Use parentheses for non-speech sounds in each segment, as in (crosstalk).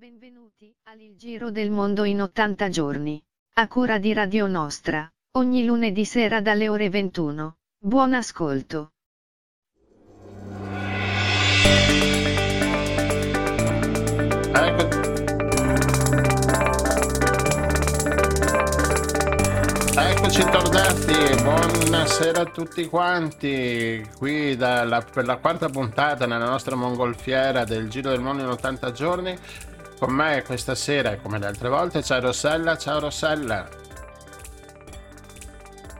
Benvenuti al Giro del Mondo in 80 giorni. A cura di Radio Nostra, ogni lunedì sera dalle ore 21. Buon ascolto. Ecco. Eccoci tornati, buonasera a tutti quanti, qui dalla, per la quarta puntata nella nostra mongolfiera del Giro del Mondo in 80 giorni. Con me questa sera, come le altre volte, c'è Rossella. Ciao Rossella.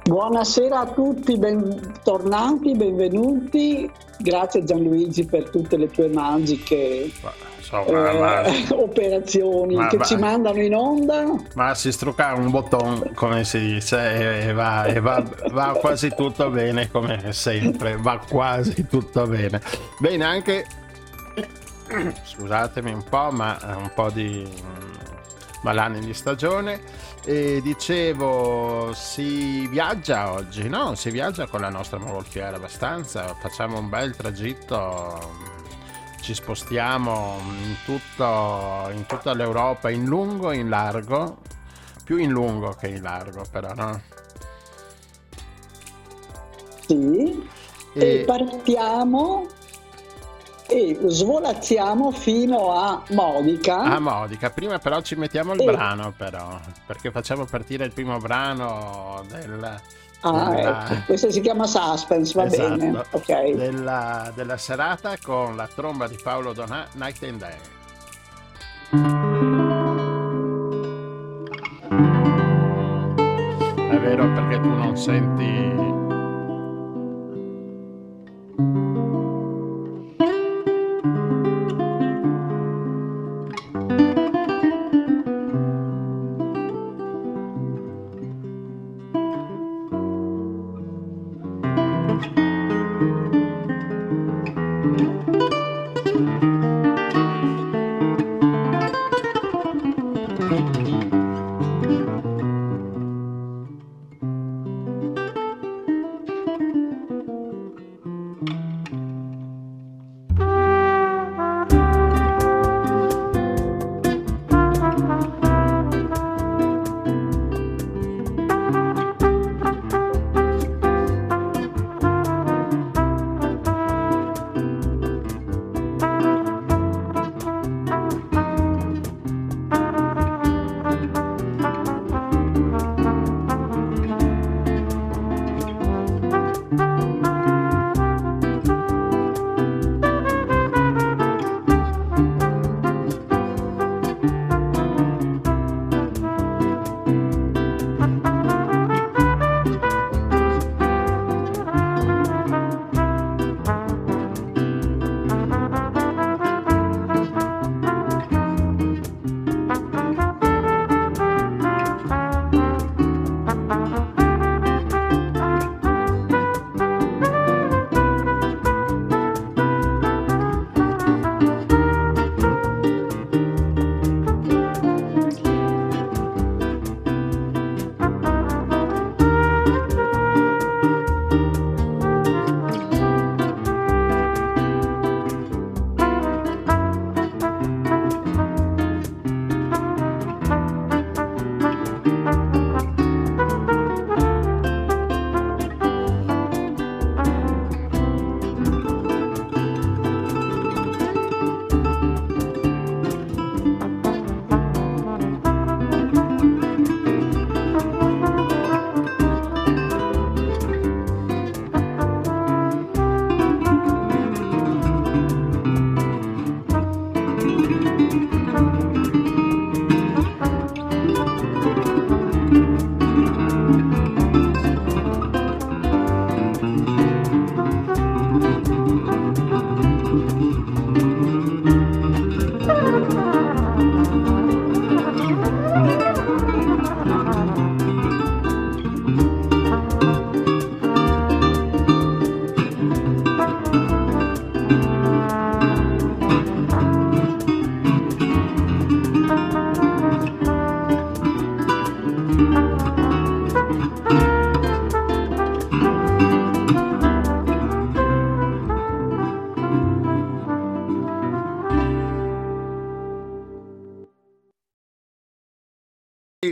Buonasera a tutti, bentornati, benvenuti. Grazie Gianluigi per tutte le tue magiche Insomma, eh, ma, (laughs) operazioni ma, che ma, ci mandano in onda. Ma si strucca un bottone, come si dice, e, va, e va, va, quasi tutto bene, come sempre, va quasi tutto bene. Bene, anche, scusatemi un po', ma un po' di malanni di stagione. E dicevo, si viaggia oggi, no? Si viaggia con la nostra mongolfiera abbastanza, facciamo un bel tragitto ci spostiamo in, tutto, in tutta l'Europa in lungo e in largo, più in lungo che in largo però, no? Sì, e partiamo e svolazziamo fino a Modica. A Modica, prima però ci mettiamo il e... brano però, perché facciamo partire il primo brano del Ah, della... ecco. questo si chiama suspense, va esatto, bene. Okay. Della, della, serata con la tromba di Paolo Donà, Night and Day. È vero perché tu non senti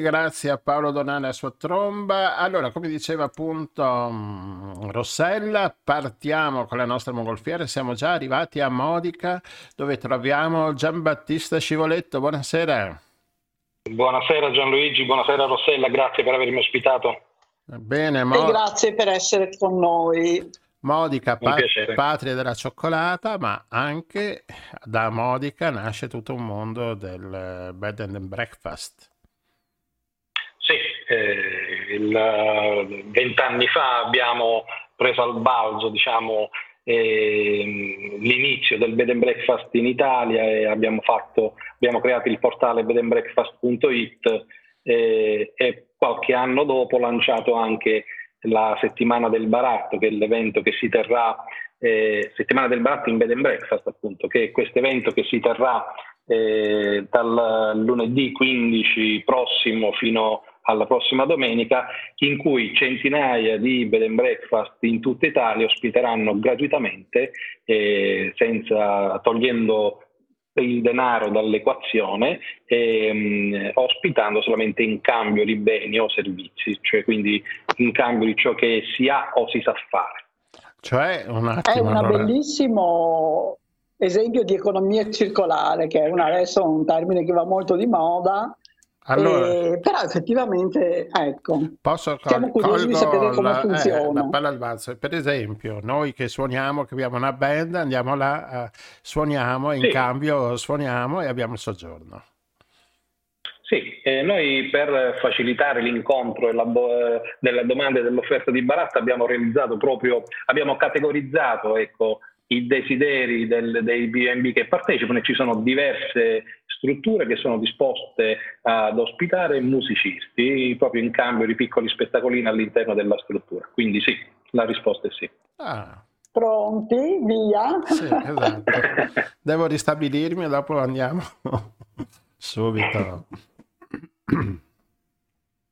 Grazie a Paolo Donale e a sua tromba. Allora, come diceva appunto um, Rossella, partiamo con la nostra mongolfiera. Siamo già arrivati a Modica, dove troviamo Giambattista Scivoletto. Buonasera. Buonasera Gianluigi, buonasera Rossella, grazie per avermi ospitato. Bene, Mo- grazie per essere con noi. Modica, pa- patria della cioccolata, ma anche da Modica nasce tutto un mondo del bed and breakfast. Eh, vent'anni fa abbiamo preso al balzo diciamo, eh, l'inizio del bed and breakfast in Italia e abbiamo, fatto, abbiamo creato il portale bedandbreakfast.it eh, e qualche anno dopo lanciato anche la settimana del baratto, che è l'evento che si terrà, eh, settimana del baratto in bed and breakfast appunto, che è questo evento che si terrà eh, dal lunedì 15 prossimo fino alla prossima domenica, in cui centinaia di bed and breakfast in tutta Italia ospiteranno gratuitamente, eh, senza, togliendo il denaro dall'equazione, ehm, ospitando solamente in cambio di beni o servizi, cioè quindi in cambio di ciò che si ha o si sa fare. Cioè, un attimo, è un allora... bellissimo esempio di economia circolare, che è un, adesso un termine che va molto di moda, allora, eh, però effettivamente, ecco, posso sapere come la, funziona. Eh, palla al balzo. Per esempio, noi che suoniamo, che abbiamo una band, andiamo là, eh, suoniamo, in sì. cambio suoniamo e abbiamo il soggiorno. Sì, eh, noi per facilitare l'incontro bo- della domanda e dell'offerta di baratta abbiamo realizzato proprio, abbiamo categorizzato ecco, i desideri del, dei BNB che partecipano e ci sono diverse strutture che sono disposte ad ospitare musicisti proprio in cambio di piccoli spettacolini all'interno della struttura. Quindi sì, la risposta è sì. Ah. Pronti? Via? Sì, esatto. Devo ristabilirmi e dopo andiamo (laughs) subito.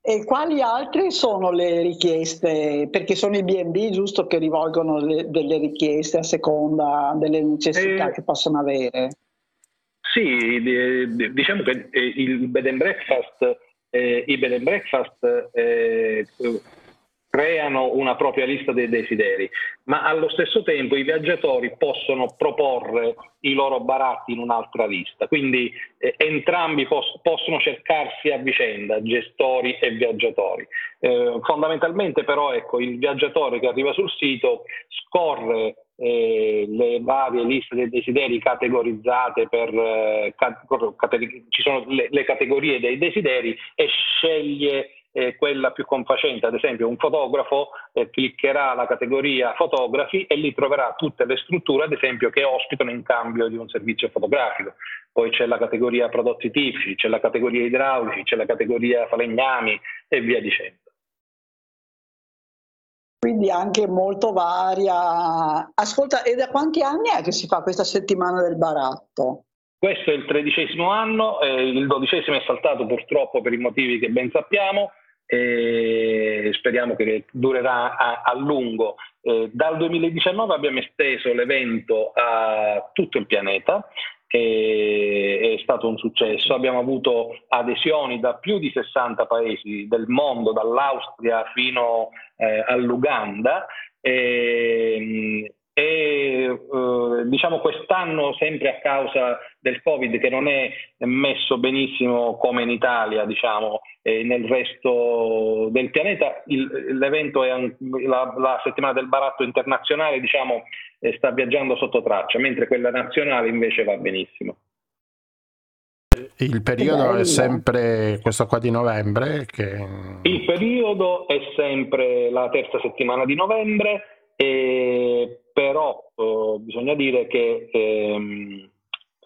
E quali altre sono le richieste? Perché sono i BB giusto che rivolgono le, delle richieste a seconda delle necessità eh, che possono avere? Sì, diciamo che eh, il bed and breakfast, eh, i bed and breakfast eh, creano una propria lista dei desideri, ma allo stesso tempo i viaggiatori possono proporre i loro baratti in un'altra lista, quindi eh, entrambi pos- possono cercarsi a vicenda, gestori e viaggiatori. Eh, fondamentalmente però ecco, il viaggiatore che arriva sul sito scorre eh, le varie liste dei desideri categorizzate per eh, cate- ci sono le, le, categorie dei desideri e sceglie eh, quella più confacente. Ad esempio, un fotografo eh, cliccherà la categoria fotografi e lì troverà tutte le strutture, ad esempio, che ospitano in cambio di un servizio fotografico. Poi c'è la categoria prodotti tipici, c'è la categoria idraulici, c'è la categoria falegnami e via dicendo. Quindi anche molto varia. Ascolta, e da quanti anni è che si fa questa settimana del baratto? Questo è il tredicesimo anno, eh, il dodicesimo è saltato purtroppo per i motivi che ben sappiamo e speriamo che durerà a, a lungo. Eh, dal 2019 abbiamo esteso l'evento a tutto il pianeta è stato un successo. Abbiamo avuto adesioni da più di 60 paesi del mondo, dall'Austria fino eh, all'Uganda. E, e eh, diciamo quest'anno sempre a causa del Covid che non è messo benissimo come in Italia diciamo e nel resto del pianeta il, l'evento è la, la, settimana del baratto internazionale diciamo sta viaggiando sotto traccia mentre quella nazionale invece va benissimo. Il periodo è sempre questo qua di novembre che... il periodo è sempre la terza settimana di novembre e però eh, bisogna dire che ehm,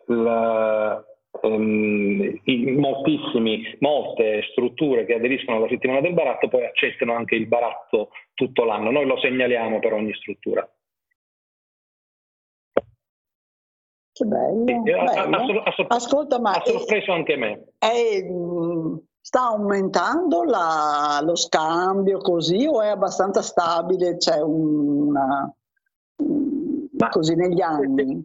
la, ehm, moltissimi, molte strutture che aderiscono alla settimana del baratto poi accettano anche il baratto tutto l'anno. Noi lo segnaliamo per ogni struttura. Che bello. Sì, bello. Ha, ha, ha, Ascolta, ma ha sorpreso è, anche me. È, sta aumentando la, lo scambio così o è abbastanza stabile? C'è una, Ma, così negli anni?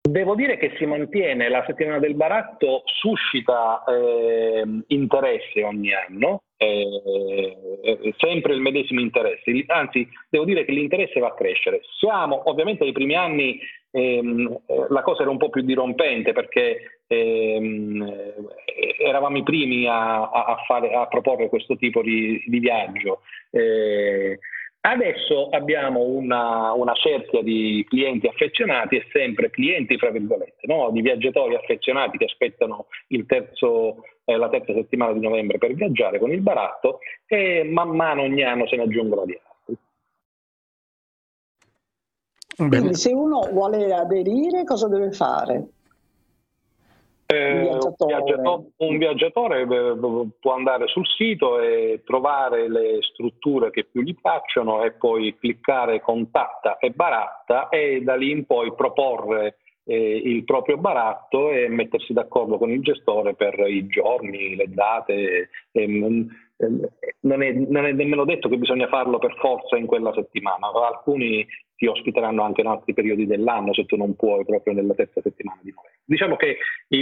Devo dire che si mantiene, la settimana del baratto suscita eh, interesse ogni anno, eh, eh, sempre il medesimo interesse, anzi devo dire che l'interesse va a crescere. Siamo ovviamente ai primi anni ehm, eh, la cosa era un po' più dirompente perché ehm, eravamo i primi a, a, fare, a, proporre questo tipo di, di viaggio. Eh, Adesso abbiamo una, una, cerchia di clienti affezionati e sempre clienti, tra virgolette, no? di viaggiatori affezionati che aspettano terzo, eh, la terza settimana di novembre per viaggiare con il baratto e man mano ogni anno se ne aggiungono di altri. Quindi se uno vuole aderire cosa deve fare? Eh, un viaggiatore, un viaggiatore eh, può andare sul sito e trovare le strutture che più gli piacciono e poi cliccare contatta e baratta e da lì in poi proporre eh, il proprio baratto e mettersi d'accordo con il gestore per i giorni, le date. Eh, non, è, non, è, nemmeno detto che bisogna farlo per forza in quella settimana, alcuni ti ospiteranno anche in altri periodi dell'anno se tu non puoi proprio nella terza settimana di novembre. Diciamo che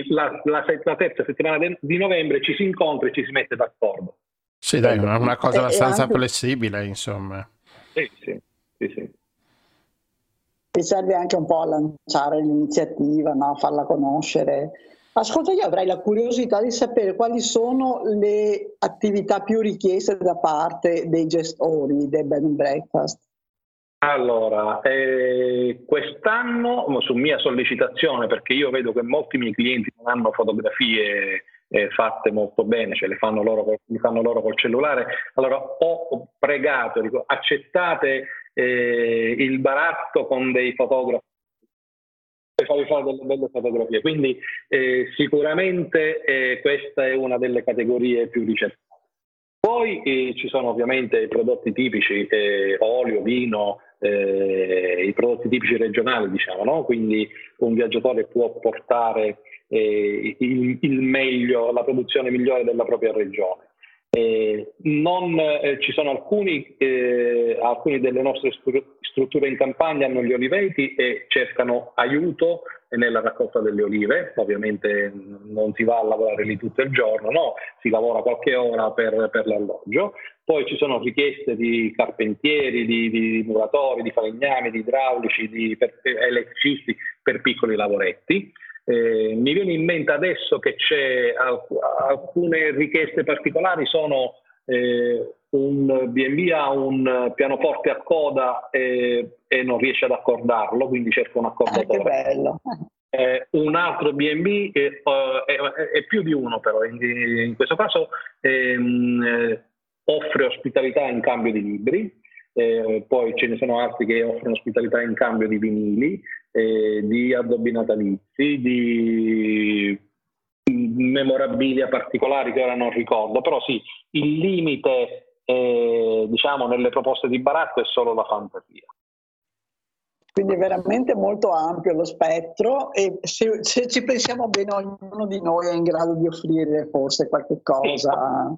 la, la, la terza settimana de, di novembre ci si incontra e ci si mette d'accordo. Sì, dai, una, una cosa abbastanza anche... flessibile, insomma. Sì, sì, sì, sì. E serve anche un po' a lanciare l'iniziativa, no? a farla conoscere. Ascolta, io avrei la curiosità di sapere quali sono le attività più richieste da parte dei gestori del bed and breakfast. Allora, eh, quest'anno, su mia sollecitazione, perché io vedo che molti miei clienti non hanno fotografie eh, fatte molto bene, cioè le fanno loro, le fanno loro col cellulare, allora ho pregato, dico, accettate eh, il baratto con dei fotografi per farvi fare delle belle fotografie. Quindi eh, sicuramente eh, questa è una delle categorie più ricercate. Poi eh, ci sono ovviamente i prodotti tipici, eh, olio, vino, eh, i prodotti tipici regionali, diciamo, no? quindi un viaggiatore può portare eh, il, il, meglio, la produzione migliore della propria regione. Eh, non, eh, ci sono alcuni, eh, alcuni delle nostre strutture in campagna hanno gli oliveti e cercano aiuto nella raccolta delle olive, ovviamente non si va a lavorare lì tutto il giorno, no, si lavora qualche ora per, per l'alloggio, poi ci sono richieste di carpentieri, di, di muratori, di falegnami, di idraulici, di per, elettricisti per piccoli lavoretti. Eh, mi viene in mente adesso che c'è alc- alcune richieste particolari, sono eh, un B&B ha un pianoforte a coda e, e, non riesce ad accordarlo, quindi cerca un accordatore. Ah! Eh, un altro B&B, eh, è, è, più di uno però, in, in questo caso ehm, eh, offre ospitalità in cambio di libri, eh, poi ce ne sono altri che offrono ospitalità in cambio di vinili, eh, di addobbi natalizi, di memorabilia particolari che ora non ricordo, però sì, il limite eh, diciamo nelle proposte di baratto è solo la fantasia. Quindi è veramente molto ampio lo spettro e se, se ci pensiamo bene ognuno di noi è in grado di offrire forse qualche cosa.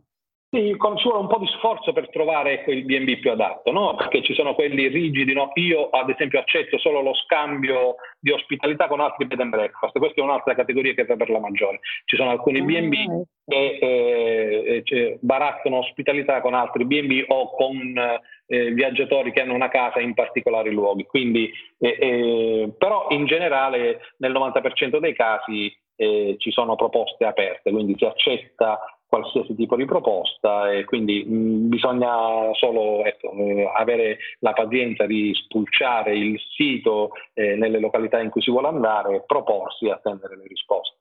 Sì con solo un po' di sforzo per trovare il BNB più adatto, no? perché ci sono quelli rigidi, no? io ad esempio accetto solo lo scambio di ospitalità con altri bed and breakfast, questa è un'altra categoria che è per la maggiore. Ci sono alcuni BNB ah, che eh, cioè, barattano ospitalità con altri BNB o con eh, viaggiatori che hanno una casa in particolari luoghi, Quindi, eh, eh però in generale nel 90% dei casi eh, ci sono proposte aperte, quindi si accetta qualsiasi tipo di proposta e quindi mh, bisogna solo ecco, eh, avere la pazienza di spulciare il sito eh, nelle località in cui si vuole andare e proporsi e attendere le risposte.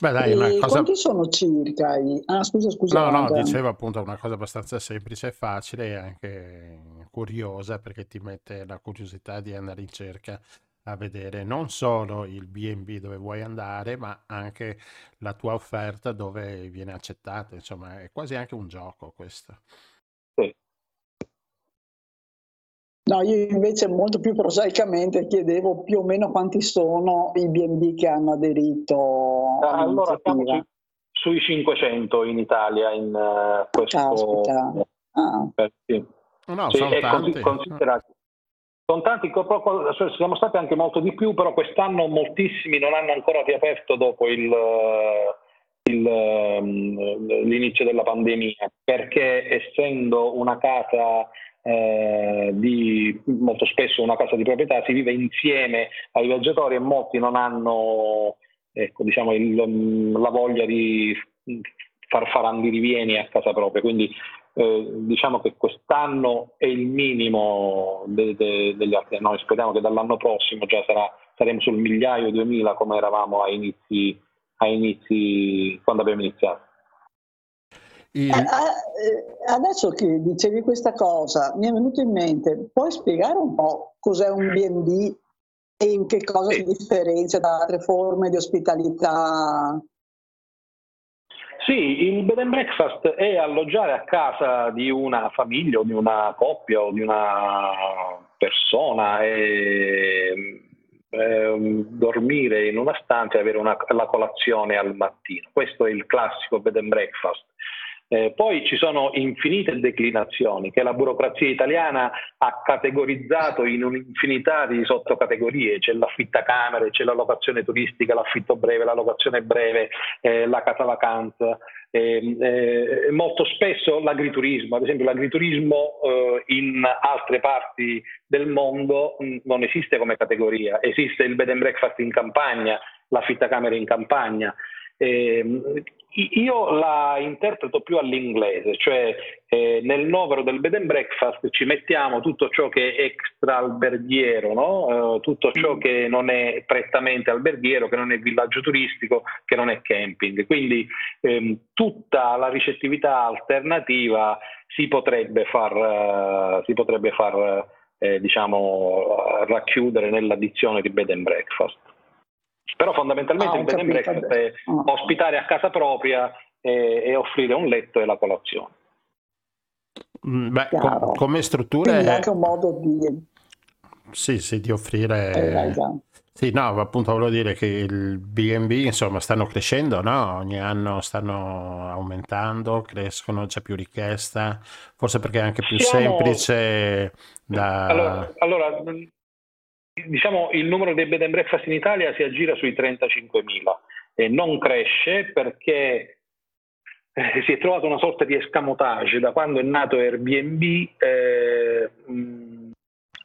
Beh, dai, una cosa... Quanti sono circa? I... Ah, scusa, scusa. No, no, dicevo appunto una cosa abbastanza semplice e facile e anche curiosa perché ti mette la curiosità di andare in cerca a vedere non solo il B&B dove vuoi andare, ma anche la tua offerta dove viene accettata. Insomma, è quasi anche un gioco questo. No, io invece molto più prosaicamente chiedevo più o meno quanti sono i B&B che hanno aderito ah, Allora siamo sui 500 in Italia in uh, questo... Caspita. Ah. Eh, sì. No, sì, sono tanti. Considerati, Sono tanti, siamo stati anche molto di più, però quest'anno moltissimi non hanno ancora riaperto dopo il, il, ehm, l'inizio della pandemia, perché essendo una casa eh, di, molto spesso una casa di proprietà si vive insieme ai viaggiatori e molti non hanno ecco, diciamo, il, la voglia di far fare andirivieni a casa propria. Quindi eh, diciamo che quest'anno è il minimo de, de, degli altri. Noi speriamo che dall'anno prossimo già sarà, saremo sul migliaio, duemila come eravamo a inizi, a inizi quando abbiamo iniziato. Il... Eh, eh, adesso che dicevi questa cosa, mi è venuto in mente, puoi spiegare un po' cos'è un B&B e in che cosa si differenzia da altre forme di ospitalità? Sì, il bed and breakfast è alloggiare a casa di una famiglia o di una coppia o di una persona e eh, dormire in una stanza e avere una, la colazione al mattino. Questo è il classico bed and breakfast. Eh, poi ci sono infinite declinazioni che la burocrazia italiana ha categorizzato in un'infinità di sottocategorie, c'è l'affittacamere, c'è la locazione turistica, l'affitto breve, la locazione breve, eh, la casa vacanza. Eh, eh molto spesso l'agriturismo, ad esempio l'agriturismo eh, in altre parti del mondo mh, non esiste come categoria, esiste il bed and breakfast in campagna, l'affittacamere in campagna. Eh, io la interpreto più all'inglese, cioè eh, nel novero del bed and breakfast ci mettiamo tutto ciò che è extra alberghiero, no? eh, tutto ciò mm. che non è prettamente alberghiero, che non è villaggio turistico, che non è camping. Quindi ehm, tutta la ricettività alternativa si potrebbe far, uh, si potrebbe far uh, diciamo, racchiudere nell'addizione di bed and breakfast. Però fondamentalmente ah, il bed and breakfast è ah. ospitare a casa propria e, e, offrire un letto e la colazione. Mm, beh, com- come strutture... Quindi è anche un modo di... Sì, sì, di offrire... Eh, sì, no, appunto volevo dire che il B&B insomma stanno crescendo, no? Ogni anno stanno aumentando, crescono, c'è più richiesta, forse perché è anche più Siamo... semplice da... Allora, allora, diciamo, il numero dei bed and breakfast in Italia si aggira sui 35.000 e non cresce perché eh, si è trovato una sorta di escamotage da quando è nato Airbnb. Eh, mh,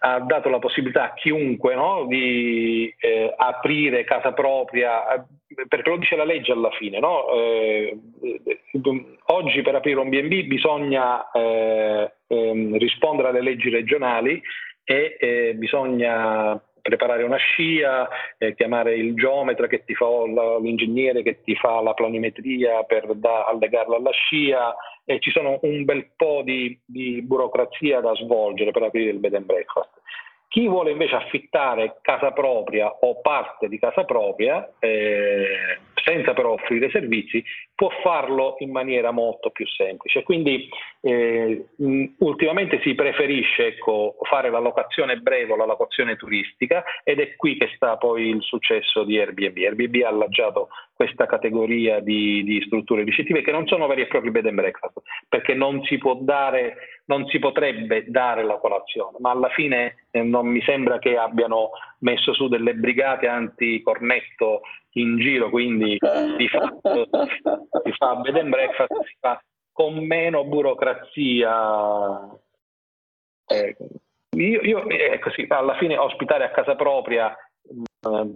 ha dato la possibilità a chiunque no, di eh, aprire casa propria, eh, perché lo dice la legge alla fine. No? Eh, oggi per aprire un BB bisogna eh, ehm, rispondere alle leggi regionali e eh, bisogna preparare una scia, eh, chiamare il geometra che ti fa, l'ingegnere che ti fa la planimetria per da, allegarla alla scia e ci sono un bel po' di, di burocrazia da svolgere per aprire il bed and breakfast. Chi vuole invece affittare casa propria o parte di casa propria, eh, senza però offrire servizi, può farlo in maniera molto più semplice. Quindi eh, ultimamente si preferisce ecco, fare la locazione breve o la locazione turistica ed è qui che sta poi il successo di Airbnb. Airbnb ha allaggiato questa categoria di, di strutture ricettive che non sono veri e propri bed and breakfast, perché non si può dare non si potrebbe dare la colazione, ma alla fine eh, non mi sembra che abbiano messo su delle brigate anti-cornetto in giro, quindi di fatto si fa bed and breakfast, si fa con meno burocrazia. Eh, io, io ecco, sì, alla fine ospitare a casa propria eh,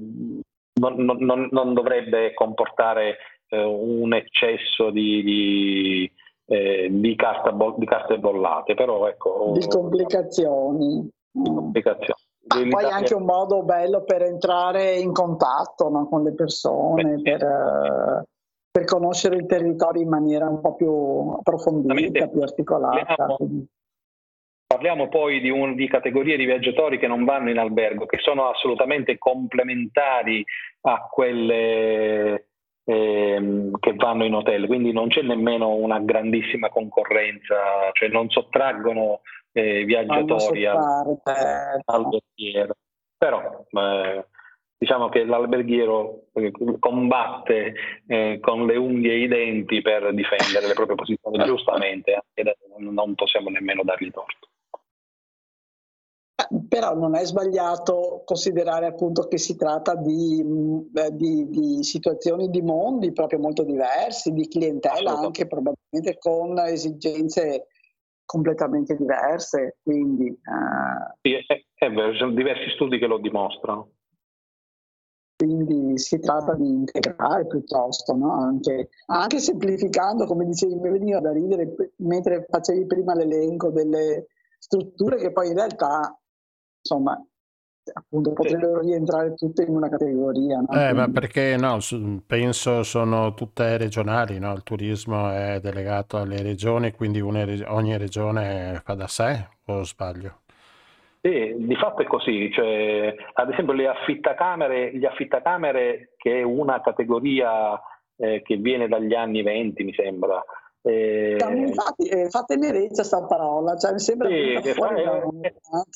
non, non, non, dovrebbe comportare eh, un eccesso di, di eh, di, carta bo- di, carte bollate, però ecco... Di complicazioni. Di complicazioni. Ah, poi anche un modo bello per entrare in contatto no, con le persone, Beh, per, per, conoscere il territorio in maniera un po' più approfondita, più articolata. Parliamo, parliamo poi di, un, di, categorie di viaggiatori che non vanno in albergo, che sono assolutamente complementari a quelle ehm, che vanno in hotel, quindi non c'è nemmeno una grandissima concorrenza, cioè non sottraggono eh, viaggiatori al, alberghiero. Però eh, diciamo che l'alberghiero eh, combatte eh, con le unghie e i denti per difendere le proprie posizioni giustamente, non possiamo nemmeno dargli torto. Però non è sbagliato considerare appunto che si tratta di, mm, di, di situazioni di mondi proprio molto diversi, di clientela anche probabilmente con esigenze completamente diverse. Quindi, uh, sì, è, è vero, ci sono diversi studi che lo dimostrano. Quindi si tratta di integrare piuttosto, no? anche, anche, semplificando, come dicevi, mi veniva da ridere mentre facevi prima l'elenco delle strutture che poi in realtà, insomma, appunto potrebbero rientrare tutte in una categoria. No? Eh, ma perché no, penso sono tutte regionali, no? il turismo è delegato alle regioni, quindi una, ogni regione fa da sé o sbaglio? Sì, di fatto è così, cioè, ad esempio le affittacamere, gli affittacamere che è una categoria eh, che viene dagli anni 20 mi sembra. Eh, infatti eh, fa tenerezza sta parola, cioè, mi sembra sì, che fuori fa,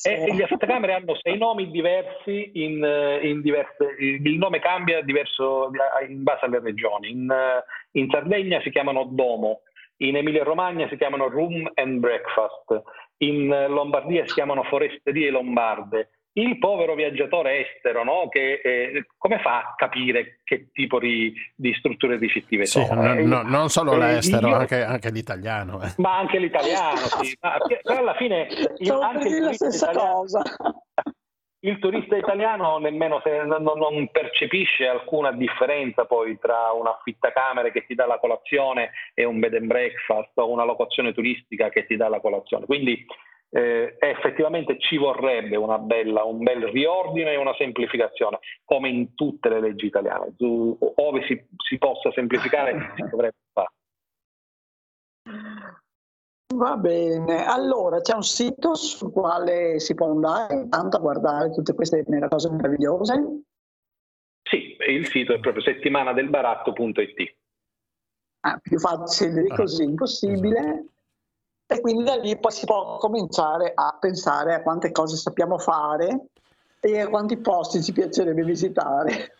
eh, eh, gli affittacamere hanno sei nomi diversi, in, eh, in diverse, il nome cambia diverso in base alle regioni. In, eh, in Sardegna si chiamano Domo, in Emilia Romagna si chiamano Room and Breakfast, in Lombardia si chiamano foresterie lombarde. Il povero viaggiatore estero, no? che, eh, come fa a capire che tipo di, di strutture ricettive sì, sono? No, no, non solo eh, l'estero, io, anche, anche, l'italiano. Eh. Ma anche l'italiano, sì. Ma, (laughs) però alla fine... anche la stessa italiano, cosa (laughs) il turista italiano nemmeno se, non, non, percepisce alcuna differenza poi tra un affittacamere che ti dà la colazione e un bed and breakfast o una locazione turistica che ti dà la colazione. Quindi eh, effettivamente ci vorrebbe bella, un bel riordine e una semplificazione, come in tutte le leggi italiane. Su, ove si, si possa semplificare si (laughs) dovrebbe fare. Va bene, allora c'è un sito sul quale si può andare intanto a guardare tutte queste cose meravigliose? Sì, il sito è proprio settimanadelbaratto.it. Ah, più facile di così impossibile. E quindi da lì poi si può cominciare a pensare a quante cose sappiamo fare e a quanti posti ci piacerebbe visitare.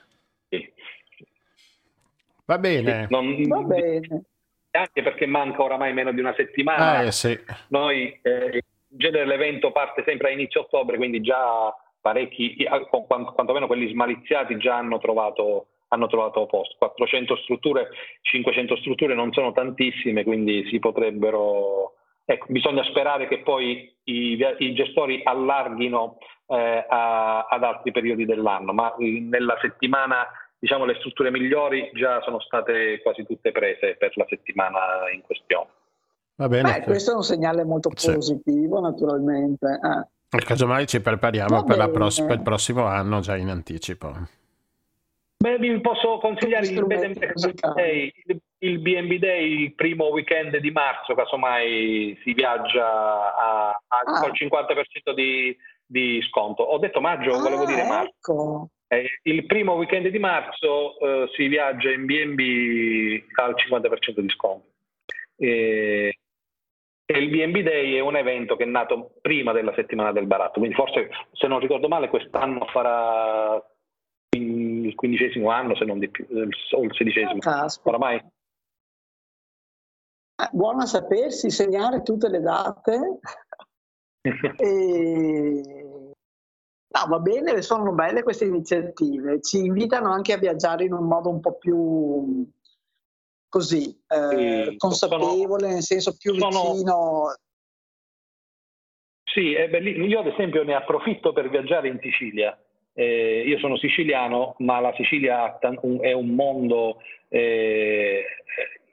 Va bene. Non... Va bene anche perché manca oramai meno di una settimana. Eh, sì. Noi, eh, in genere l'evento parte sempre a inizio ottobre, quindi già parecchi, quantomeno quelli smaliziati, già hanno trovato, hanno trovato posto. 400 strutture, 500 strutture non sono tantissime, quindi si potrebbero... Ecco, bisogna sperare che poi i, i gestori allarghino eh, a, ad altri periodi dell'anno, ma nella settimana diciamo, le strutture migliori già sono state quasi tutte prese per la settimana in questione. Va bene. Beh, questo è un segnale molto positivo, sì. naturalmente. Eh. Casomai ci prepariamo per, pross- per, il prossimo anno già in anticipo. Beh, vi posso consigliare il Bed and Day, il BNB Day il primo weekend di marzo, casomai si viaggia a, a, ah. col 50% di, di, sconto. Ho detto maggio, ah, volevo dire marzo. Ecco. Eh, il primo weekend di marzo eh, si viaggia in BNB al 50% di sconto. E, e il BNB Day è un evento che è nato prima della settimana del baratto, quindi forse se non ricordo male quest'anno farà il quindicesimo anno, se non di più, o il sedicesimo. Ah, Oramai. Eh, buono a sapersi, segnare tutte le date. (laughs) e No, va bene, sono belle queste iniziative, ci invitano anche a viaggiare in un modo un po' più così, eh, sì, consapevole, sono, nel senso più sono, vicino. Sì, è bellissimo. Io ad esempio ne approfitto per viaggiare in Sicilia. Eh, io sono siciliano, ma la Sicilia è un mondo, eh,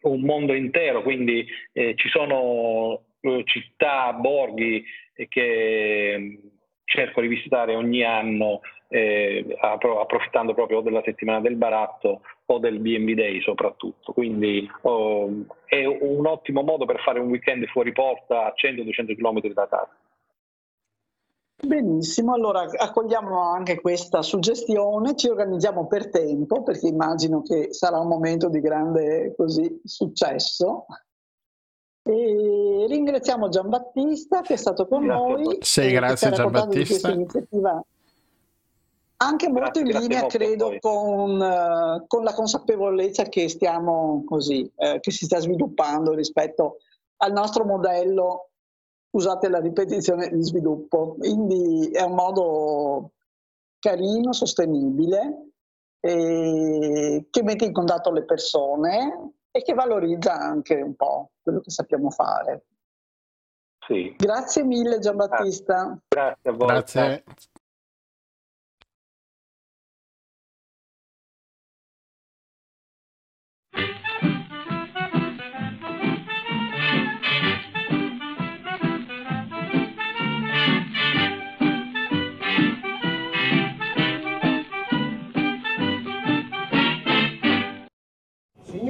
un mondo intero, quindi eh, ci sono eh, città, borghi che cerco di visitare ogni anno eh, approfittando proprio della settimana del baratto o del BNB Day soprattutto. Quindi oh, è un ottimo modo per fare un weekend fuori porta a 100-200 km da casa. Benissimo, allora accogliamo anche questa suggestione, ci organizziamo per tempo perché immagino che sarà un momento di grande così, successo e ringraziamo Giambattista che è stato con noi. Sì, grazie Giambattista. Anche molto grazie, in linea, credo, con, uh, con, la consapevolezza che stiamo così, uh, che si sta sviluppando rispetto al nostro modello usate la ripetizione di sviluppo. Quindi è un modo carino, sostenibile, che mette in contatto le persone e che valorizza anche un po' quello che sappiamo fare. Sì. Grazie mille Giambattista. Grazie a voi. Grazie.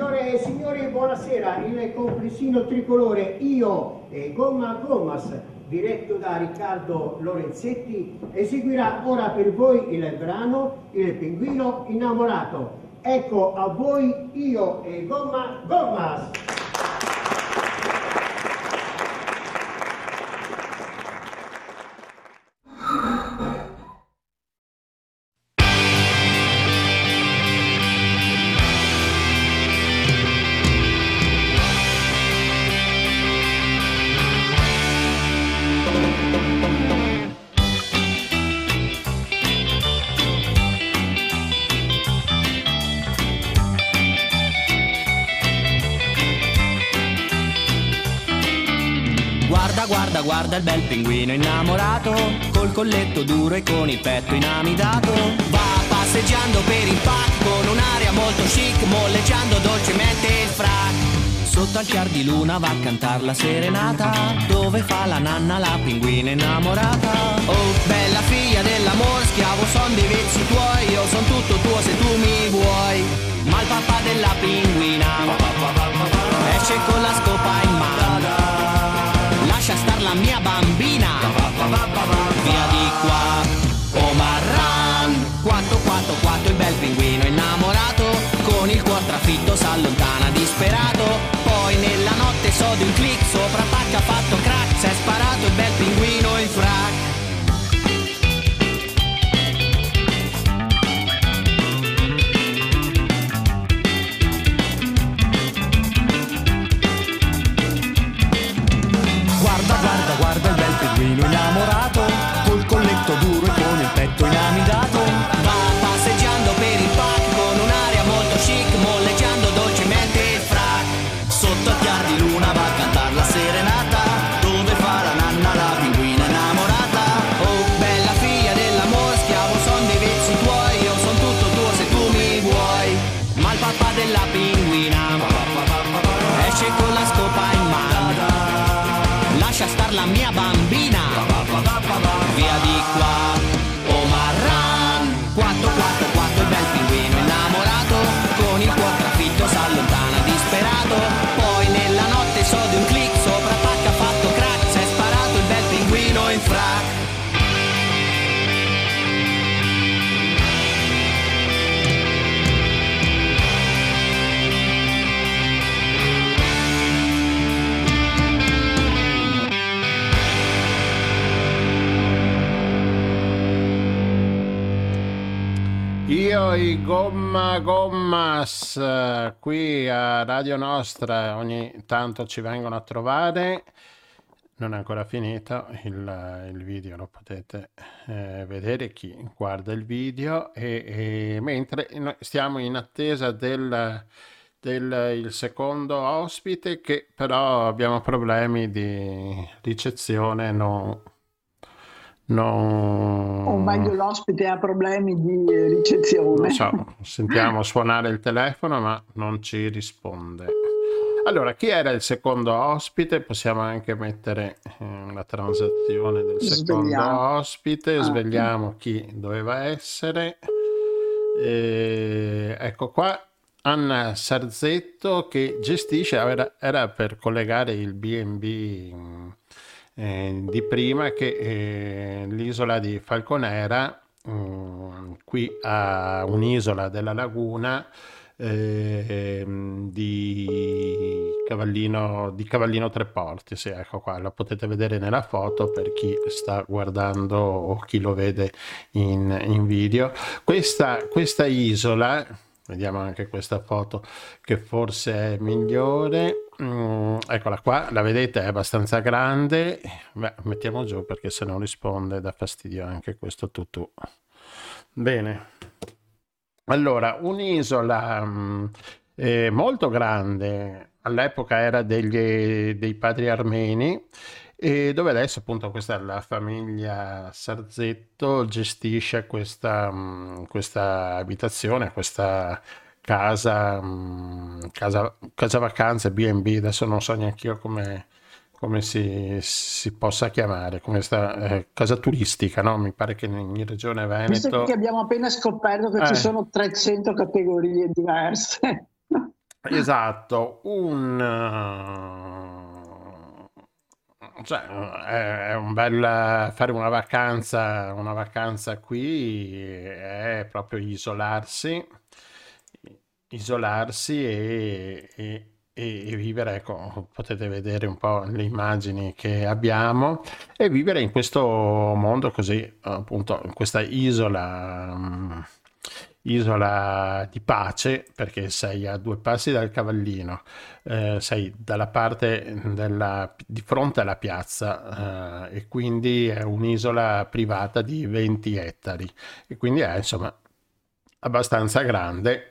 Signore e signori, buonasera. Il complessino tricolore Io e Gomma Gommas, diretto da Riccardo Lorenzetti, eseguirà ora per voi il brano Il pinguino innamorato. Ecco a voi Io e Gomma Gommas. Pinguino innamorato, col colletto duro e con il petto inamidato. Va passeggiando per il park con un'aria molto chic, molleggiando dolcemente il frac. Sotto al chiar di luna va a cantar la serenata, dove fa la nanna la pinguina innamorata. Oh, bella figlia dell'amor, schiavo son dei vizi tuoi, io son tutto tuo se tu mi vuoi. Ma il papà della pinguina esce con la scopa in mano bambina. Via di qua Omarran Quanto quanto quanto il bel pinguino innamorato. Con il cuore trafitto s'allontana disperato. Poi nella notte so di un click Sopra pacca fatto crack. S'è sparato il bel pinguino in frac i Gomma Gommas qui a Radio Nostra ogni tanto ci vengono a trovare. Non è ancora finito il, il video lo potete eh, vedere chi guarda il video. E, e mentre stiamo in attesa del, del secondo ospite che però abbiamo problemi di ricezione non No. O meglio l'ospite ha problemi di ricezione. Non so, sentiamo suonare il telefono ma non ci risponde. Allora, chi era il secondo ospite? Possiamo anche mettere eh, la transazione del secondo svegliamo. ospite, ah. svegliamo chi doveva essere. E, ecco qua Anna Sarzetto che gestisce, era, era per collegare il BB eh, di prima che eh, l'isola di Falconera, mh, mm, qui a un'isola della laguna eh, di, Cavallino, di Cavallino Treporti, sì, ecco qua, la potete vedere nella foto per chi sta guardando o chi lo vede in, in video. Questa, questa isola, vediamo anche questa foto che forse è migliore, mm, eccola qua, la vedete è abbastanza grande. Beh, mettiamo giù perché se non risponde dà fastidio anche questo tutù. Bene. Allora, un'isola mm, eh, molto grande, all'epoca era degli, dei padri armeni, e dove adesso appunto questa la famiglia Sarzetto gestisce questa, questa abitazione, questa casa, casa, casa vacanze, B&B, adesso non so neanche io come, come si, si, possa chiamare, come sta, eh, casa turistica, no? Mi pare che in regione Veneto... Visto che abbiamo appena scoperto che eh. ci sono 300 categorie diverse. (laughs) esatto, un... Cioè, è, un bel fare una vacanza, una vacanza qui è proprio isolarsi isolarsi e, e, e, vivere, ecco, potete vedere un po' le immagini che abbiamo e vivere in questo mondo così, appunto, in questa isola, um, isola di pace, perché sei a due passi dal cavallino, eh, sei dalla parte della, di fronte alla piazza eh, e quindi è un'isola privata di 20 ettari. E quindi è insomma abbastanza grande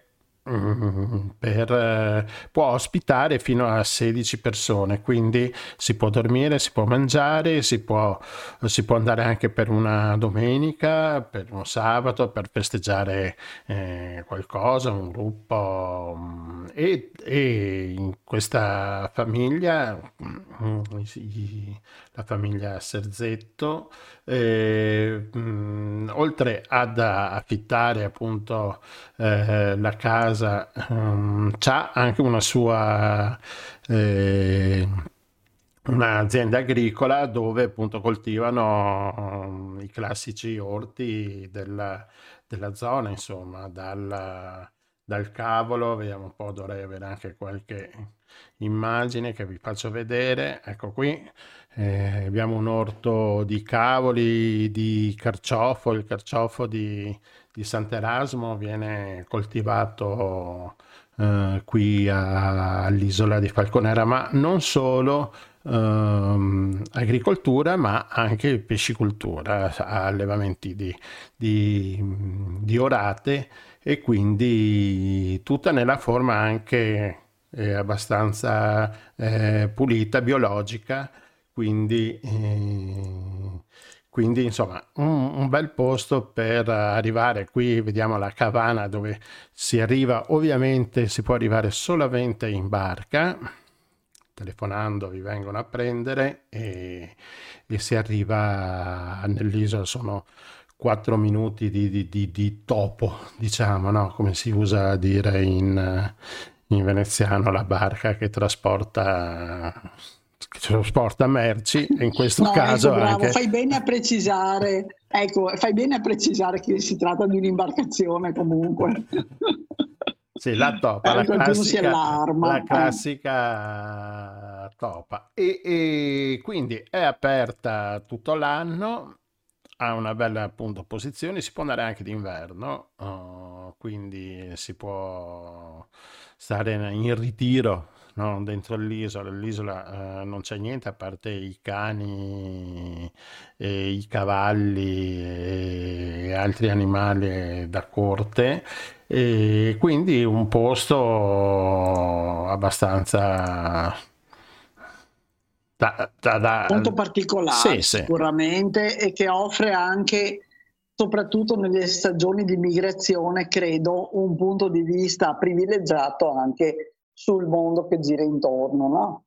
per, eh, può ospitare fino a 16 persone, quindi si può dormire, si può mangiare, si può, si può andare anche per una domenica, per un sabato, per festeggiare eh, qualcosa, un gruppo. Mm, e, e, in questa famiglia, mm, la famiglia Serzetto, eh, mh, oltre ad affittare appunto eh, la casa, um, c'ha anche una sua eh, un'azienda agricola dove appunto coltivano um, i classici orti della, della zona, insomma, dal, dal cavolo, vediamo un po', dovrei avere anche qualche immagine che vi faccio vedere, ecco qui, eh, abbiamo un orto di cavoli, di carciofo, il carciofo di, di Sant'Erasmo viene coltivato eh, qui a, all'isola di Falconera, ma non solo ehm, agricoltura, ma anche pescicoltura, allevamenti di, di, di orate e quindi tutta nella forma anche eh, abbastanza eh, pulita, biologica quindi, eh, quindi insomma un, un, bel posto per arrivare qui vediamo la cavana dove si arriva ovviamente si può arrivare solamente in barca telefonando vi vengono a prendere e, e si arriva nell'isola sono quattro minuti di, di, di, di topo diciamo no? come si usa a dire in, in veneziano la barca che trasporta trasporta merci e in questo no, caso ecco, anche... fai bene a precisare. Ecco fai bene a precisare che si tratta di un'imbarcazione comunque. Sì la topa la classica, la classica topa. E, e, quindi è aperta tutto l'anno ha una bella appunto posizione si può andare anche d'inverno uh, quindi si può stare in ritiro no? dentro l'isola. L'isola eh, non c'è niente a parte i cani, e i cavalli e altri animali da corte. E quindi un posto abbastanza da, da, da, molto particolare sì, sicuramente sì. e che offre anche soprattutto nelle stagioni di migrazione credo un punto di vista privilegiato anche sul mondo che gira intorno, no?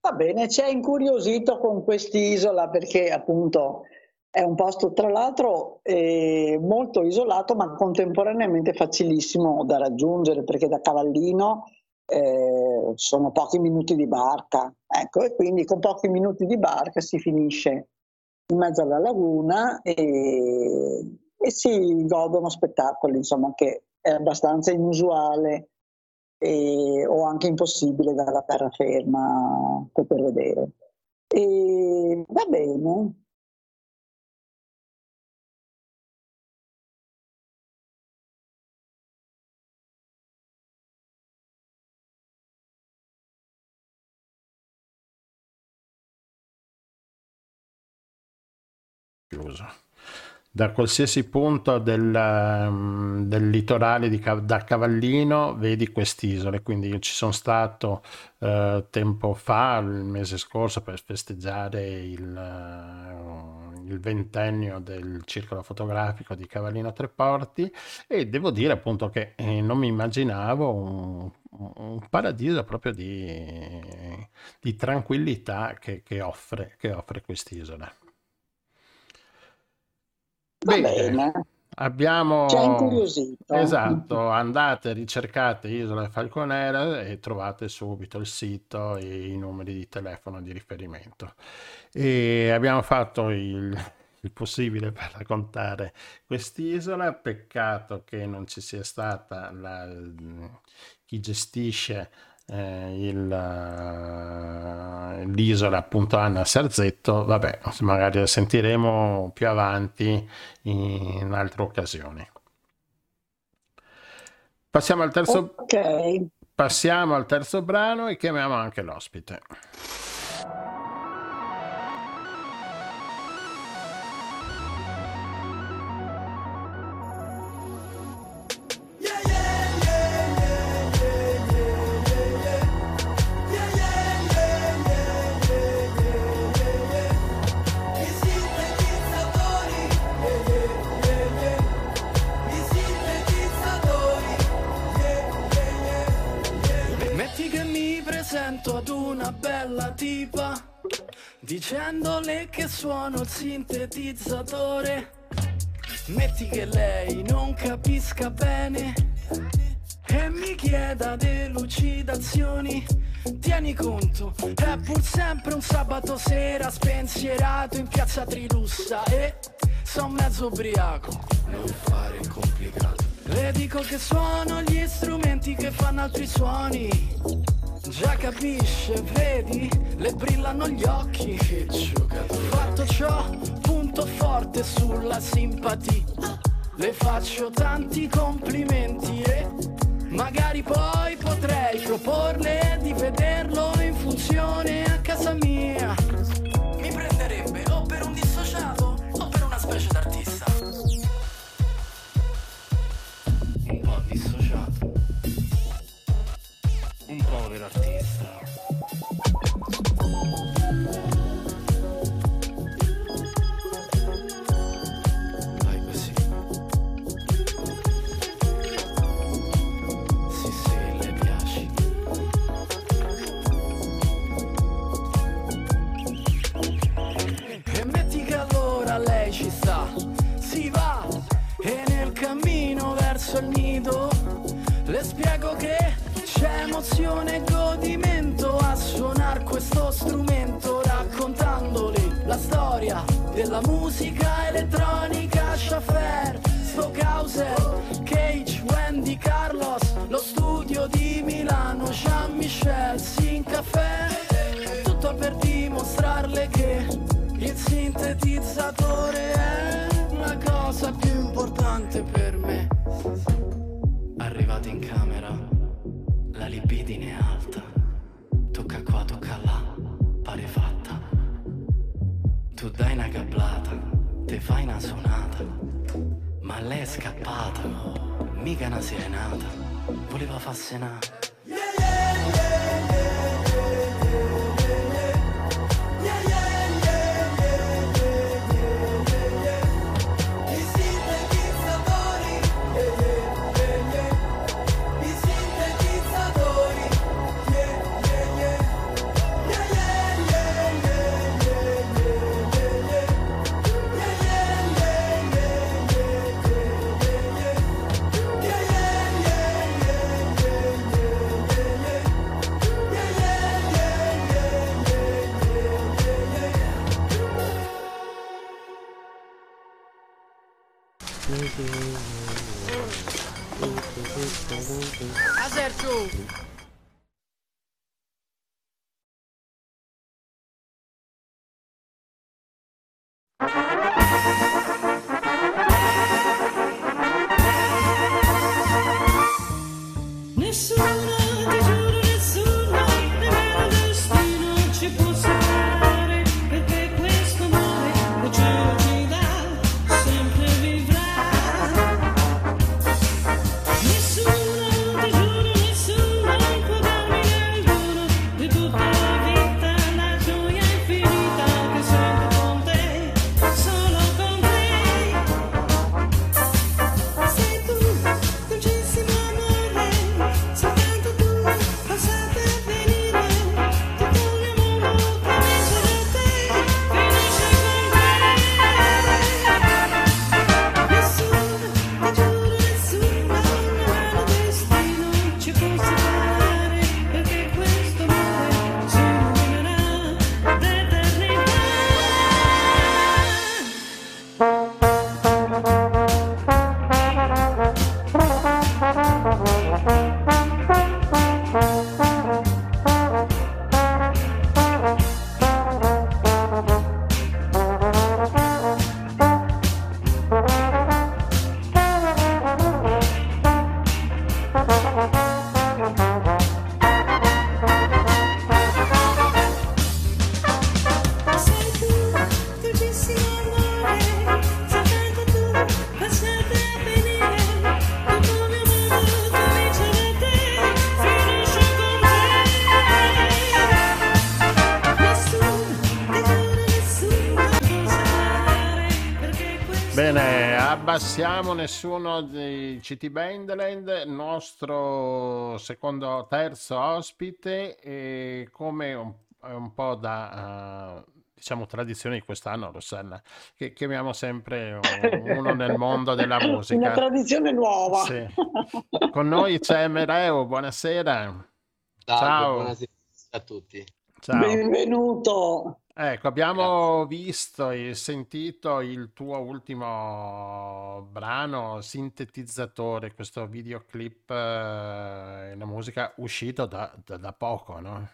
Va bene, ci è incuriosito con quest'isola perché appunto è un posto tra l'altro eh, molto isolato ma contemporaneamente facilissimo da raggiungere perché da Cavallino eh, sono pochi minuti di barca, ecco, e quindi con pochi minuti di barca si finisce in mezzo alla laguna e, e si godono spettacoli, insomma, che è abbastanza inusuale e, o anche impossibile dalla terraferma poter vedere. E va bene, chiuso. Da qualsiasi punto del, um, del litorale di, da Cavallino vedi quest'isola, quindi io ci sono stato uh, tempo fa, il mese scorso, per festeggiare il, uh, il, ventennio del circolo fotografico di Cavallino Treporti e devo dire appunto che eh, non mi immaginavo un, un paradiso proprio di, di tranquillità che, che offre, che offre quest'isola. Va bene. bene. Abbiamo... Ci ha incuriosito. Esatto, andate, ricercate Isola Falconera e trovate subito il sito e i numeri di telefono di riferimento. E abbiamo fatto il, il possibile per raccontare quest'isola, peccato che non ci sia stata la, chi gestisce eh, il, uh, l'isola appunto Anna Serzetto, vabbè, magari la sentiremo più avanti in altre occasioni. Passiamo al terzo, okay. passiamo al terzo brano e chiamiamo anche l'ospite. Suono il sintetizzatore. Metti che lei non capisca bene e mi chieda delucidazioni. Tieni conto, è pur sempre un sabato sera spensierato in piazza Trilussa e son mezzo ubriaco. Non fare complicato. Le dico che suono gli strumenti che fanno altri suoni Già capisce, vedi, le brillano gli occhi. Che giocatore Fatto ciò, punto forte sulla simpatia. Le faccio tanti complimenti e magari poi potrei proporle di vederlo in funzione verso il nido. Le spiego che c'è emozione e godimento a suonare questo strumento Raccontandole la storia della musica elettronica Schaffer, Stockhauser, Cage, Wendy, Carlos Lo studio di Milano, Jean-Michel, Sin Caffè Tutto per dimostrarle che il sintetizzatore è la cosa più importante per me Arrivati in camera, la libidine è alta. Tocca qua, tocca là, pare fatta. Tu dai una cablata, te fai una suonata. Ma lei è scappata, mica una serenata. Voleva fascinare. Roberto! Passiamo nessuno di CT Bandland, nostro secondo, terzo ospite, e come un, un po' da uh, diciamo tradizione di quest'anno, Rossella, che chiamiamo sempre uno nel mondo della (laughs) musica. Una tradizione nuova. Sì. Con noi c'è Mereo, buonasera. Ciao, Ciao. buonasera a tutti. Ciao. Benvenuto. Ecco, abbiamo Grazie. visto e sentito il tuo ultimo brano, Sintetizzatore, questo videoclip, eh, la musica uscito da, da, da poco, no?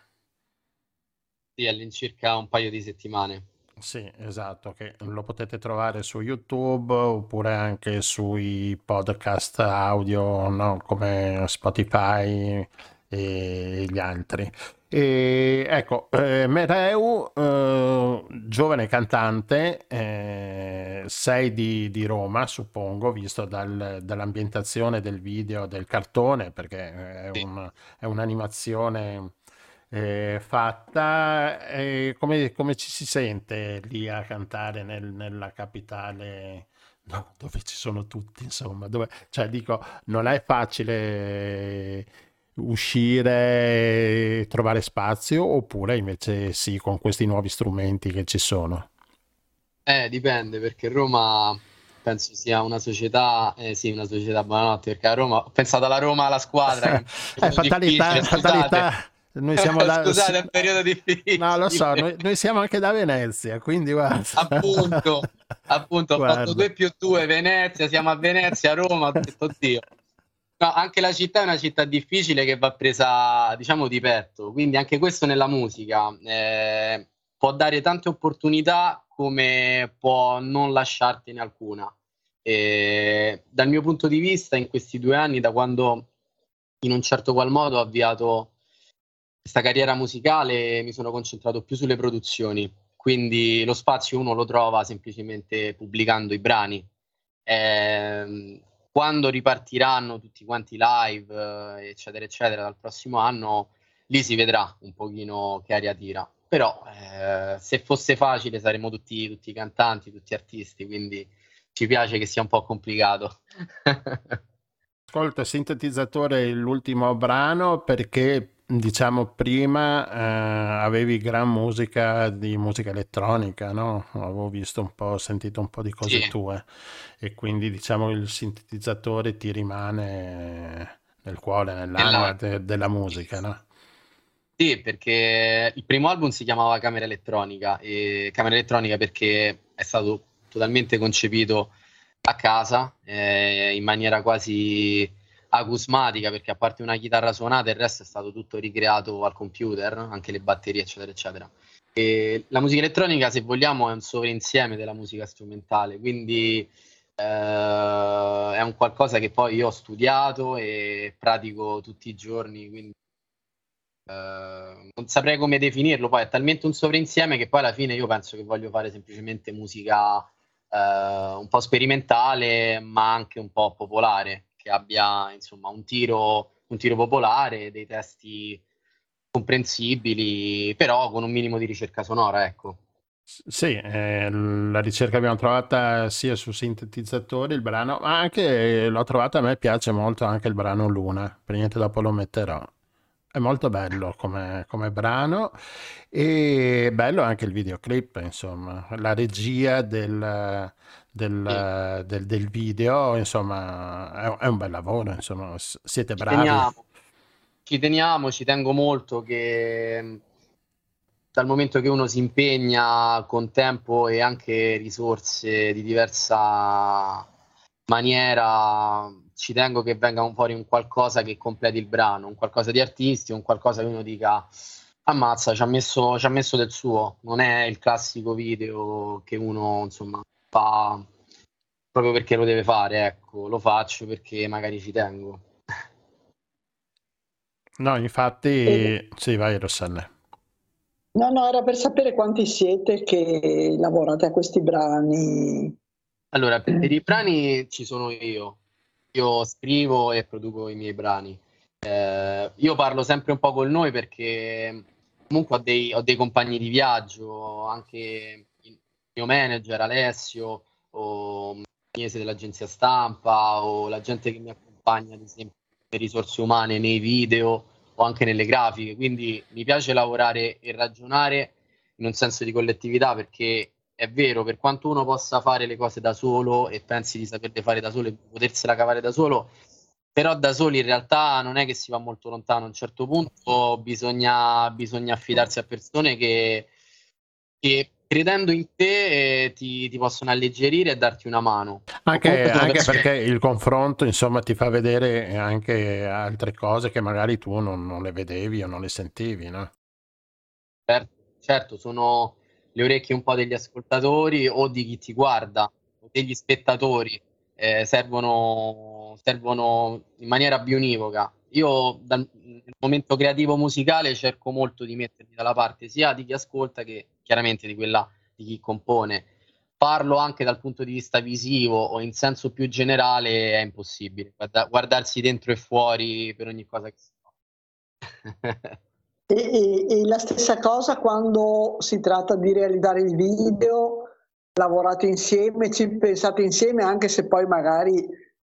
Sì, all'incirca un paio di settimane. Sì, esatto, che lo potete trovare su YouTube oppure anche sui podcast audio, no? come Spotify e gli altri. E, ecco, eh, Mereu, eh, giovane cantante, eh, sei di, di, Roma, suppongo, visto dal, dall'ambientazione del video, del cartone, perché è, un, è un'animazione eh, fatta. Come, come, ci si sente lì a cantare nel, nella capitale? No, dove ci sono tutti, insomma, dove, cioè dico, non è facile uscire e trovare spazio oppure invece sì con questi nuovi strumenti che ci sono? Eh, dipende perché Roma penso sia una società, eh sì, una società buonanotte perché a Roma, ho pensato alla Roma, alla squadra. È (laughs) fatalità, fatalità. Noi siamo da... (laughs) Scusate, è un periodo difficile. No, lo so, noi, noi, siamo anche da Venezia, quindi guarda. Appunto, appunto, ho fatto 2 più 2, Venezia, siamo a Venezia, Roma, ho detto, oddio. No, anche la città è una città difficile che va presa, diciamo, di petto, quindi anche questo nella musica eh, può dare tante opportunità come può non lasciartene alcuna. E, dal mio punto di vista, in questi due anni, da quando in un certo qual modo ho avviato questa carriera musicale, mi sono concentrato più sulle produzioni, quindi lo spazio uno lo trova semplicemente pubblicando i brani. Eh, quando ripartiranno tutti quanti live, eh, eccetera, eccetera, dal prossimo anno, lì si vedrà un pochino che aria tira. Però eh, se fosse facile saremmo tutti, tutti cantanti, tutti artisti, quindi ci piace che sia un po' complicato. (laughs) Ascolta, sintetizzatore l'ultimo brano perché diciamo prima eh, avevi gran musica di musica elettronica, no? Avevo visto un po', sentito un po' di cose sì. tue e quindi diciamo il sintetizzatore ti rimane nel cuore, nell'anima de- della musica, no? Sì, perché il primo album si chiamava Camera Elettronica e Camera Elettronica perché è stato totalmente concepito a casa eh, in maniera quasi acusmatica perché a parte una chitarra suonata il resto è stato tutto ricreato al computer, anche le batterie eccetera eccetera. E la musica elettronica, se vogliamo, è un sovrinsieme della musica strumentale, quindi eh, è un qualcosa che poi io ho studiato e pratico tutti i giorni, quindi eh, non saprei come definirlo, poi è talmente un sovrinsieme che poi alla fine io penso che voglio fare semplicemente musica eh, un po' sperimentale, ma anche un po' popolare, che abbia insomma un tiro, un tiro popolare, dei testi comprensibili, però con un minimo di ricerca sonora, ecco. Sì, eh, la ricerca abbiamo trovata sia su sintetizzatori, il brano, ma anche l'ho trovata, a me piace molto anche il brano Luna, per niente dopo lo metterò. È molto bello come, come brano e bello anche il videoclip, insomma, la regia del, del, sì. del, del video, insomma, è, è, un bel lavoro, insomma, siete bravi. Ci teniamo, ci, teniamo, ci tengo molto che dal momento che uno si impegna con tempo e anche risorse di diversa maniera, ci tengo che venga fuori un qualcosa che completi il brano, un qualcosa di artistico, un qualcosa che uno dica ammazza, ci ha messo, ci ha messo del suo, non è il classico video che uno insomma fa proprio perché lo deve fare, ecco, lo faccio perché magari ci tengo. No, infatti, e... sì, vai Rosselle. No, no, era per sapere quanti siete che lavorate a questi brani. Allora, per i brani ci sono io. Io scrivo e produco i miei brani. Eh, io parlo sempre un po' con noi perché comunque ho dei, ho dei compagni di viaggio, anche il mio manager Alessio, o Agnese dell'agenzia stampa, o la gente che mi accompagna, ad esempio, le risorse umane nei video o anche nelle grafiche, quindi mi piace lavorare e ragionare in un senso di collettività perché è vero, per quanto uno possa fare le cose da solo e pensi di saperle fare da solo e potersela cavare da solo, però da soli in realtà non è che si va molto lontano. A un certo punto bisogna, bisogna affidarsi a persone che, che credendo in te eh, ti, ti, possono alleggerire e darti una mano. Anche, anche perché il confronto insomma ti fa vedere anche altre cose che magari tu non, non le vedevi o non le sentivi, no? Certo, certo, sono le orecchie un po' degli ascoltatori o di chi ti guarda o degli spettatori eh, servono, servono in maniera bionivoca. Io dal momento creativo musicale cerco molto di mettermi dalla parte sia di chi ascolta che chiaramente di quella di chi compone. Parlo anche dal punto di vista visivo o in senso più generale è impossibile. Guarda, guardarsi dentro e fuori per ogni cosa che si fa. (laughs) e, e, e la stessa cosa quando si tratta di realizzare il video, lavorate insieme, ci pensate insieme anche se poi magari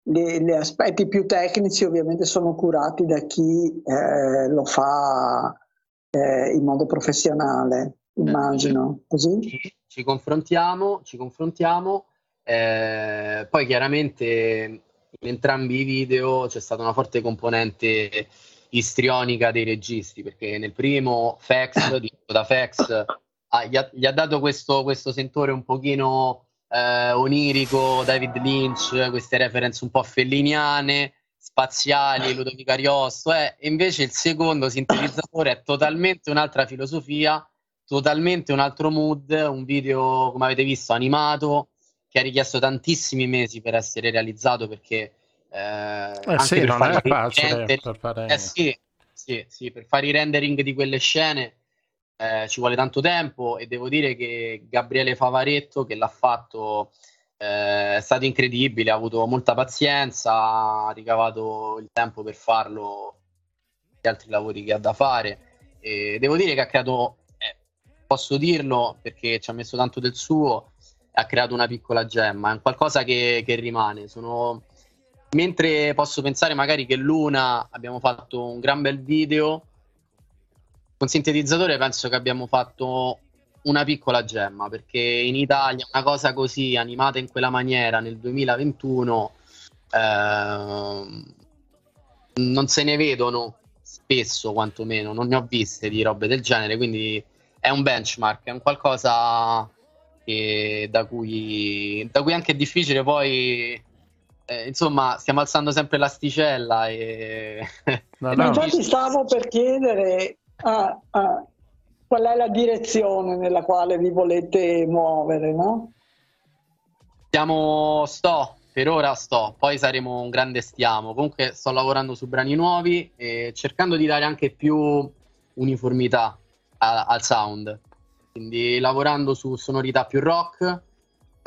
gli aspetti più tecnici ovviamente sono curati da chi eh, lo fa eh, in modo professionale immagino, così? Ci, ci confrontiamo, ci confrontiamo eh, poi chiaramente in entrambi i video c'è stata una forte componente istrionica dei registi, perché nel primo Fex, (laughs) da Fex, ah, gli, ha, gli, ha, dato questo, questo sentore un pochino eh, onirico, David Lynch, queste reference un po' felliniane, spaziali, Ludovico Ariosto, eh, e invece il secondo sintetizzatore è totalmente un'altra filosofia, totalmente un altro mood, un video, come avete visto, animato, che ha richiesto tantissimi mesi per essere realizzato perché eh, eh sì, non è facile per fare... Eh sì, sì, sì, per fare i rendering di quelle scene eh, ci vuole tanto tempo e devo dire che Gabriele Favaretto che l'ha fatto eh, è stato incredibile, ha avuto molta pazienza, ha ricavato il tempo per farlo gli altri lavori che ha da fare e devo dire che ha creato posso dirlo perché ci ha messo tanto del suo, ha creato una piccola gemma, è qualcosa che, che rimane. Sono... Mentre posso pensare magari che Luna abbiamo fatto un gran bel video, con sintetizzatore penso che abbiamo fatto una piccola gemma, perché in Italia una cosa così animata in quella maniera nel 2021 eh, non se ne vedono spesso quantomeno, non ne ho viste di robe del genere, quindi è un benchmark, è un qualcosa che, da, cui, da cui anche è difficile poi eh, insomma, stiamo alzando sempre l'asticella e... (laughs) no, no. infatti stavo per chiedere, ah, ah, qual è la direzione nella quale vi volete muovere, no? Stiamo, sto, per ora sto, poi saremo un grande stiamo. Comunque sto lavorando su brani nuovi e cercando di dare anche più uniformità a, al sound. Quindi lavorando su sonorità più rock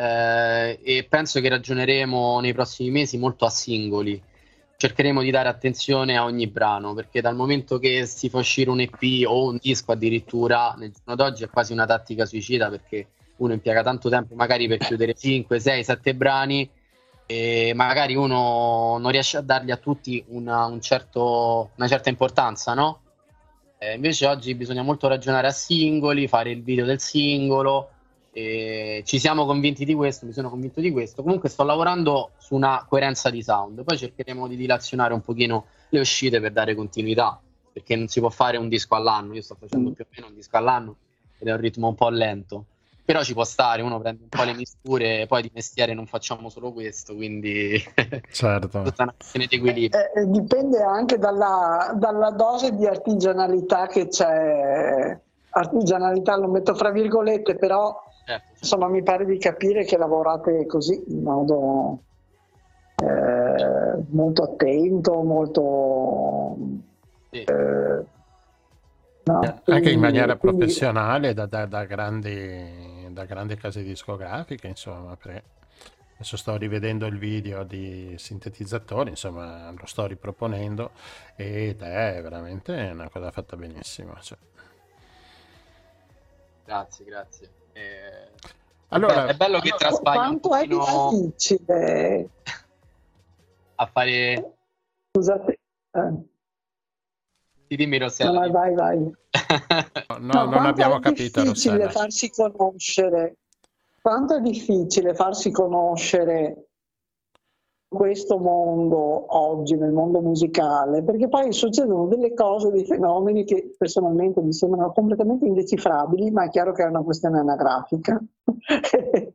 eh, e penso che ragioneremo nei prossimi mesi molto a singoli cercheremo di dare attenzione a ogni brano perché dal momento che si fa uscire un EP o un disco addirittura nel giorno d'oggi è quasi una tattica suicida perché uno impiega tanto tempo magari per chiudere 5, 6, 7 brani e magari uno non riesce a dargli a tutti una, un certo, una certa importanza, no? Eh, invece oggi bisogna molto ragionare a singoli, fare il video del singolo, e ci siamo convinti di questo, mi sono convinto di questo. Comunque sto lavorando su una coerenza di sound, poi cercheremo di dilazionare un pochino le uscite per dare continuità, perché non si può fare un disco all'anno, io sto facendo mm. più o meno un disco all'anno ed è un ritmo un po' lento. Però ci può stare, uno prende un po' le misture, poi di mestiere non facciamo solo questo, quindi (laughs) certo. tutta una questione di equilibrio. Eh, eh, dipende anche dalla, dalla dose di artigianalità che c'è artigianalità lo metto fra virgolette, però certo. insomma mi pare di capire che lavorate così in modo eh, molto attento, molto... Sì. Eh, no, Anche quindi, in maniera quindi... professionale da, da, da, grandi, da grandi case discografiche, insomma, pre... adesso sto rivedendo il video di sintetizzatori, insomma lo sto riproponendo ed è veramente una cosa fatta benissimo. Cioè. Grazie, grazie. Eh, allora, è bello che traspagli quanto è difficile a fare scusate eh. dimmi Rossella no, vai vai no, no non abbiamo capito è difficile Rossella. farsi conoscere quanto è difficile farsi conoscere questo mondo oggi, nel mondo musicale, perché poi succedono delle cose, dei fenomeni che personalmente mi sembrano completamente indecifrabili, ma è chiaro che è una questione anagrafica. (laughs) e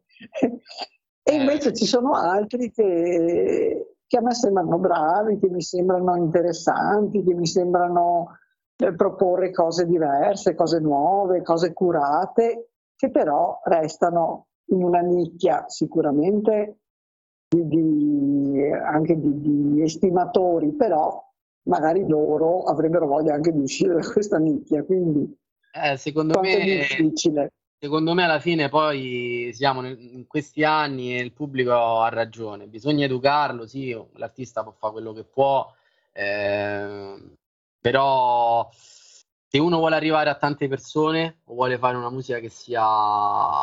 eh. invece ci sono altri che, che, a me sembrano bravi, che mi sembrano interessanti, che mi sembrano eh, proporre cose diverse, cose nuove, cose curate, che però restano in una nicchia sicuramente di, anche di, di, estimatori, però magari loro avrebbero voglia anche di uscire da questa nicchia, quindi eh, secondo me, è difficile. Secondo me alla fine poi siamo in questi anni e il pubblico ha ragione, bisogna educarlo, sì, l'artista può fare quello che può, eh, però se uno vuole arrivare a tante persone o vuole fare una musica che sia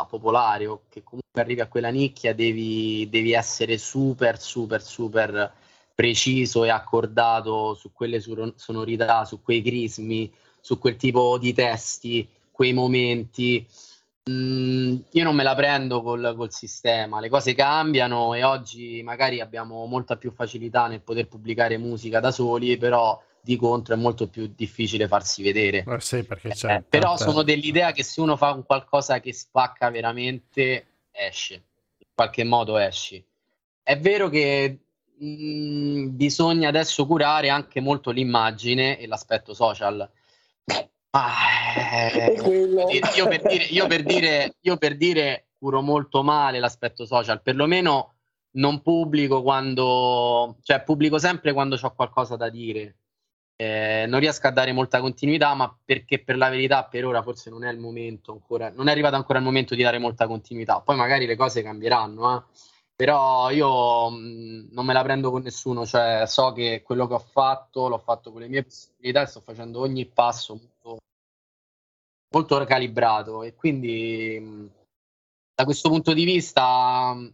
popolare o che comunque arrivi a quella nicchia, devi, devi essere super, super, super preciso e accordato su quelle sonorità, su quei crismi, su quel tipo di testi, quei momenti. Mm, io non me la prendo col, col, sistema, le cose cambiano e oggi magari abbiamo molta più facilità nel poter pubblicare musica da soli, però di contro è molto più difficile farsi vedere. Eh sì, eh, però sono dell'idea che se uno fa un qualcosa che spacca veramente, esce, in qualche modo esci. È vero che mh, mm, bisogna adesso curare anche molto l'immagine e l'aspetto social. Ah, eh, io, per dire, io, per dire, io per dire curo molto male l'aspetto social, perlomeno non pubblico quando, cioè pubblico sempre quando ho qualcosa da dire eh, non riesco a dare molta continuità, ma perché per la verità per ora forse non è il momento ancora, non è arrivato ancora il momento di dare molta continuità. Poi magari le cose cambieranno, eh. però io mh, mm, non me la prendo con nessuno, cioè so che quello che ho fatto l'ho fatto con le mie possibilità e sto facendo ogni passo molto, molto calibrato e quindi mh, mm, da questo punto di vista mh,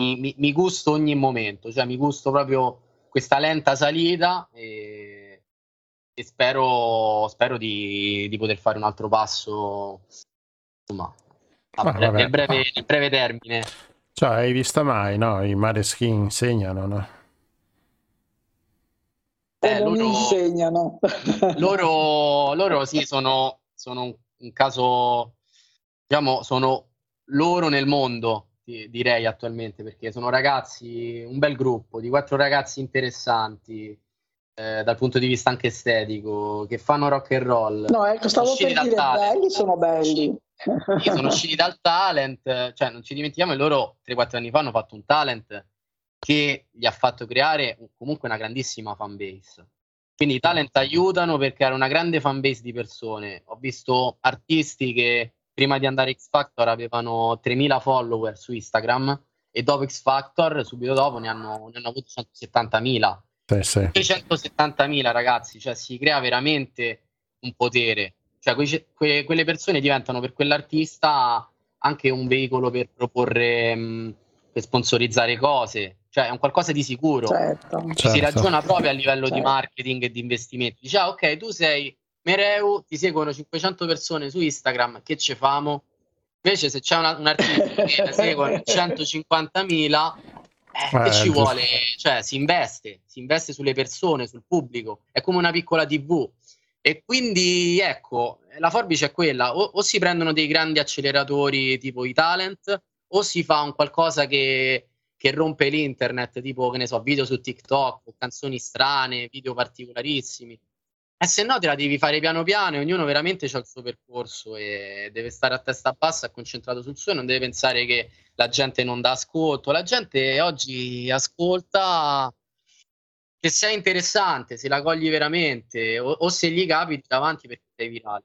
mi, mi, mi gusto ogni momento, cioè mi gusto proprio questa lenta salita e e spero, spero di, di, poter fare un altro passo insomma, a bre- nel, breve, nel, breve, termine. Cioè, hai visto mai, no? I Mareskin insegnano, no? Eh, loro, insegnano. (laughs) loro, loro sì, sono, sono un, un, caso, diciamo, sono loro nel mondo, direi attualmente, perché sono ragazzi, un bel gruppo di quattro ragazzi interessanti, eh, dal punto di vista anche estetico, che fanno rock and roll. No, ecco, stavo per dire, talent. belli sono belli. sono usciti dal talent, cioè non ci dimentichiamo che loro 3-4 anni fa hanno fatto un talent che gli ha fatto creare comunque una grandissima fanbase. Quindi i talent aiutano per creare una grande fanbase di persone. Ho visto artisti che prima di andare X Factor avevano 3.000 follower su Instagram e dopo X Factor, subito dopo, ne hanno, ne hanno avuto 170.000. Sì, sì. 170.000 ragazzi, cioè si crea veramente un potere. Cioè que- que- quelle persone diventano per quell'artista anche un veicolo per proporre, mh, per sponsorizzare cose. Cioè è un qualcosa di sicuro. Certo. Ci si certo. ragiona proprio a livello certo. di marketing e di investimento. Dice, ah, ok, tu sei Mereu, ti seguono 500 persone su Instagram, che ce famo? Invece se c'è una, un artista che ne seguono 150.000, eh, che ci vuole? Cioè si investe, si investe sulle persone, sul pubblico, è come una piccola TV. E quindi ecco, la forbice è quella, o, o si prendono dei grandi acceleratori tipo i talent, o si fa un qualcosa che, che rompe l'internet, tipo che ne so, video su TikTok, canzoni strane, video particolarissimi. E se no te la devi fare piano piano e ognuno veramente ha il suo percorso e deve stare a testa bassa, concentrato sul suo e non deve pensare che la gente non dà ascolto. La gente oggi ascolta che sei interessante, se la cogli veramente o, o se gli capiti davanti perché sei virale.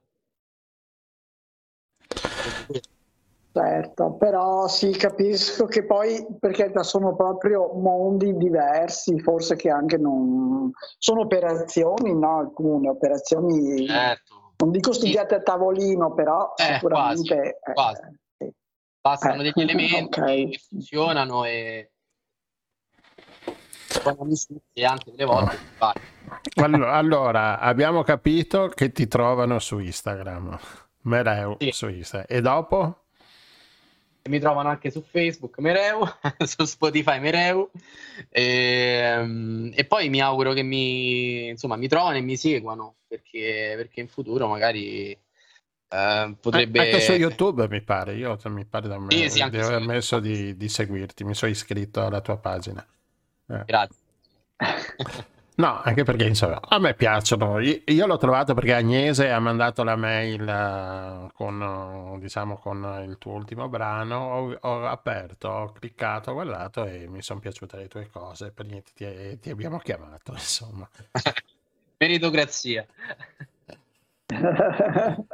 Certo, però sì, capisco che poi, perché sono proprio mondi diversi, forse che anche non... Sono operazioni, no? Alcune operazioni, certo. non dico studiate sì. a tavolino, però eh, sicuramente... Quasi, quasi. Eh, sì. Bastano eh, degli elementi okay. che funzionano e e anche delle volte allora, allora, abbiamo capito che ti trovano su Instagram Mereu sì. su Instagram e dopo? Mi trovano anche su Facebook Mereu, (laughs) su Spotify Mereu e, ehm, e, poi mi auguro che mi, insomma, mi trovano e mi seguano perché, perché in futuro magari eh, potrebbe... Anche su YouTube mi pare, io mi pare da me, sì, sì, di aver messo di, di, seguirti, mi sono iscritto alla tua pagina. Eh. Grazie. (laughs) No, anche perché insomma, a me piacciono. Io, io, l'ho trovato perché Agnese ha mandato la mail uh, con, diciamo, con il tuo ultimo brano. Ho, ho, aperto, ho cliccato, ho guardato e mi sono piaciute le tue cose. Per niente ti, ti abbiamo chiamato, insomma. (laughs) Meritocrazia. (laughs)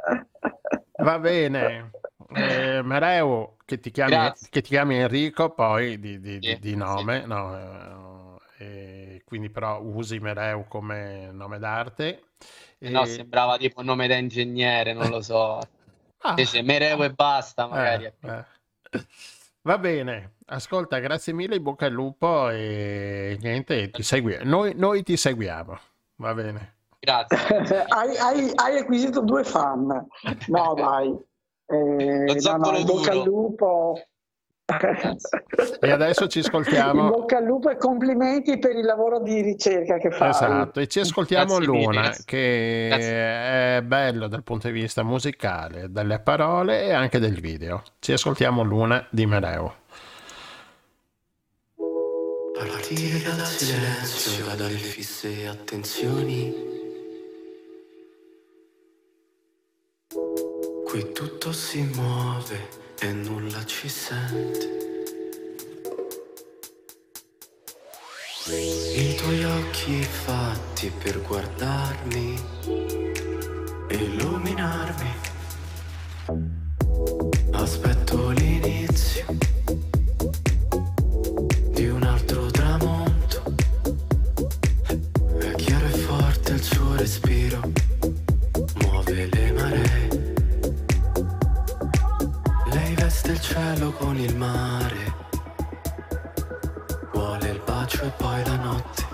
Va bene. Eh, Mareo, che ti, chiami, che ti chiami Enrico, poi di, di, di, di nome, sì. no, eh, quindi però usi Mereu come nome d'arte. E... No, sembrava tipo un nome da ingegnere, non lo so. (laughs) ah. Invece Mereu e basta, eh, magari. Eh, eh. Va bene, ascolta, grazie mille, in bocca al lupo e niente, ti segui... noi, noi ti seguiamo, va bene. Grazie. (laughs) hai, hai, hai, acquisito due fan. No, dai. (laughs) Eh, no, no, in bocca al lupo. E adesso ci ascoltiamo. In bocca al lupo e complimenti per il lavoro di ricerca che fai. Esatto, e ci ascoltiamo Grazie Luna, mille. che Grazie. è bello dal punto di vista musicale, delle parole e anche del video. Ci ascoltiamo Luna di Mereo. Partire dal silenzio, da dare fisse attenzioni. Qui tutto si muove e nulla ci sente. I tuoi occhi fatti per guardarmi, illuminarmi. Aspetto l'inizio il mare. Vuole il bacio e poi la notte.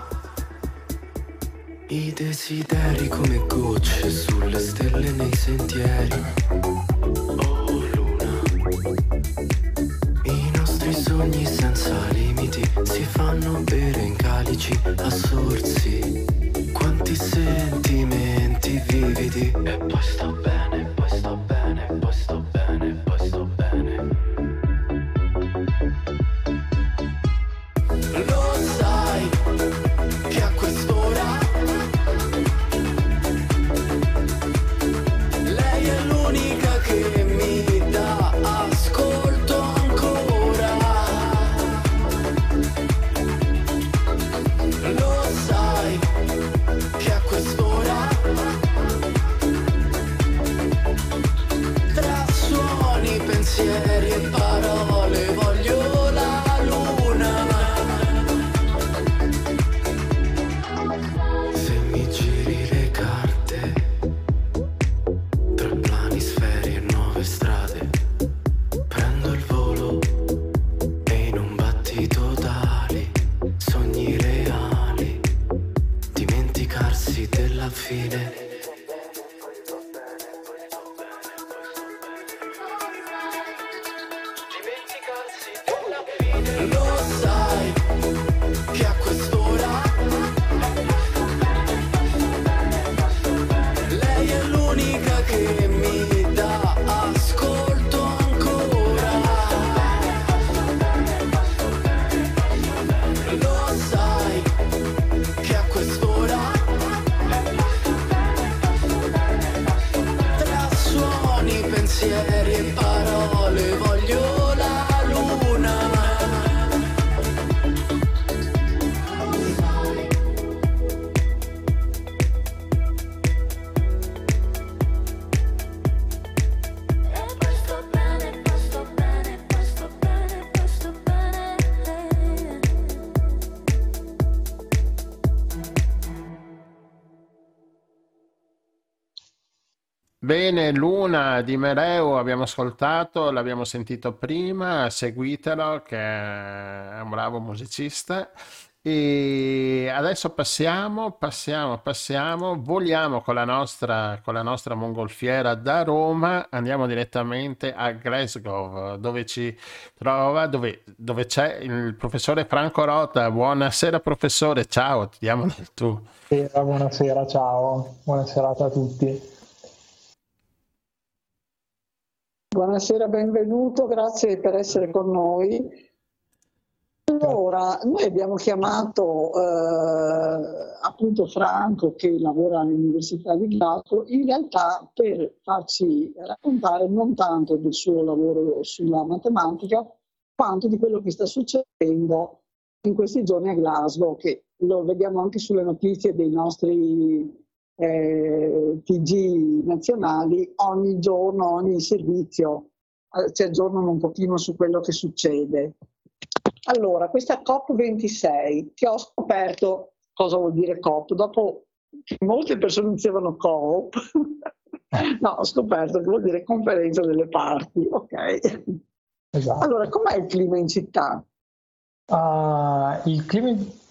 I desideri come gocce sulle stelle nei sentieri. Oh luna. I nostri sogni senza limiti si fanno bere in calici assorsi. Quanti sentimenti vividi. E poi sto bene, Bene, Luna di Mereu abbiamo ascoltato, l'abbiamo sentito prima, seguitelo che è un bravo musicista. E adesso passiamo, passiamo, passiamo, voliamo con la nostra, con la nostra mongolfiera da Roma, andiamo direttamente a Glasgow, dove ci trova, dove, dove c'è il professore Franco Rota. Buonasera professore, ciao, ti diamo del tu. Buonasera, ciao, buonasera a tutti. Buonasera, benvenuto, grazie per essere con noi. Allora, noi abbiamo chiamato eh, appunto Franco che lavora all'Università di Glasgow in realtà per farci raccontare non tanto del suo lavoro sulla matematica quanto di quello che sta succedendo in questi giorni a Glasgow, che lo vediamo anche sulle notizie dei nostri eh, TG nazionali, ogni giorno, ogni servizio eh, ci aggiornano un pochino su quello che succede. Allora, questa COP26, che ho scoperto cosa vuol dire COP, dopo che molte persone dicevano COP, (laughs) no, ho scoperto che vuol dire conferenza delle parti, ok? Esatto. Allora, com'è il clima in città? Uh, il clima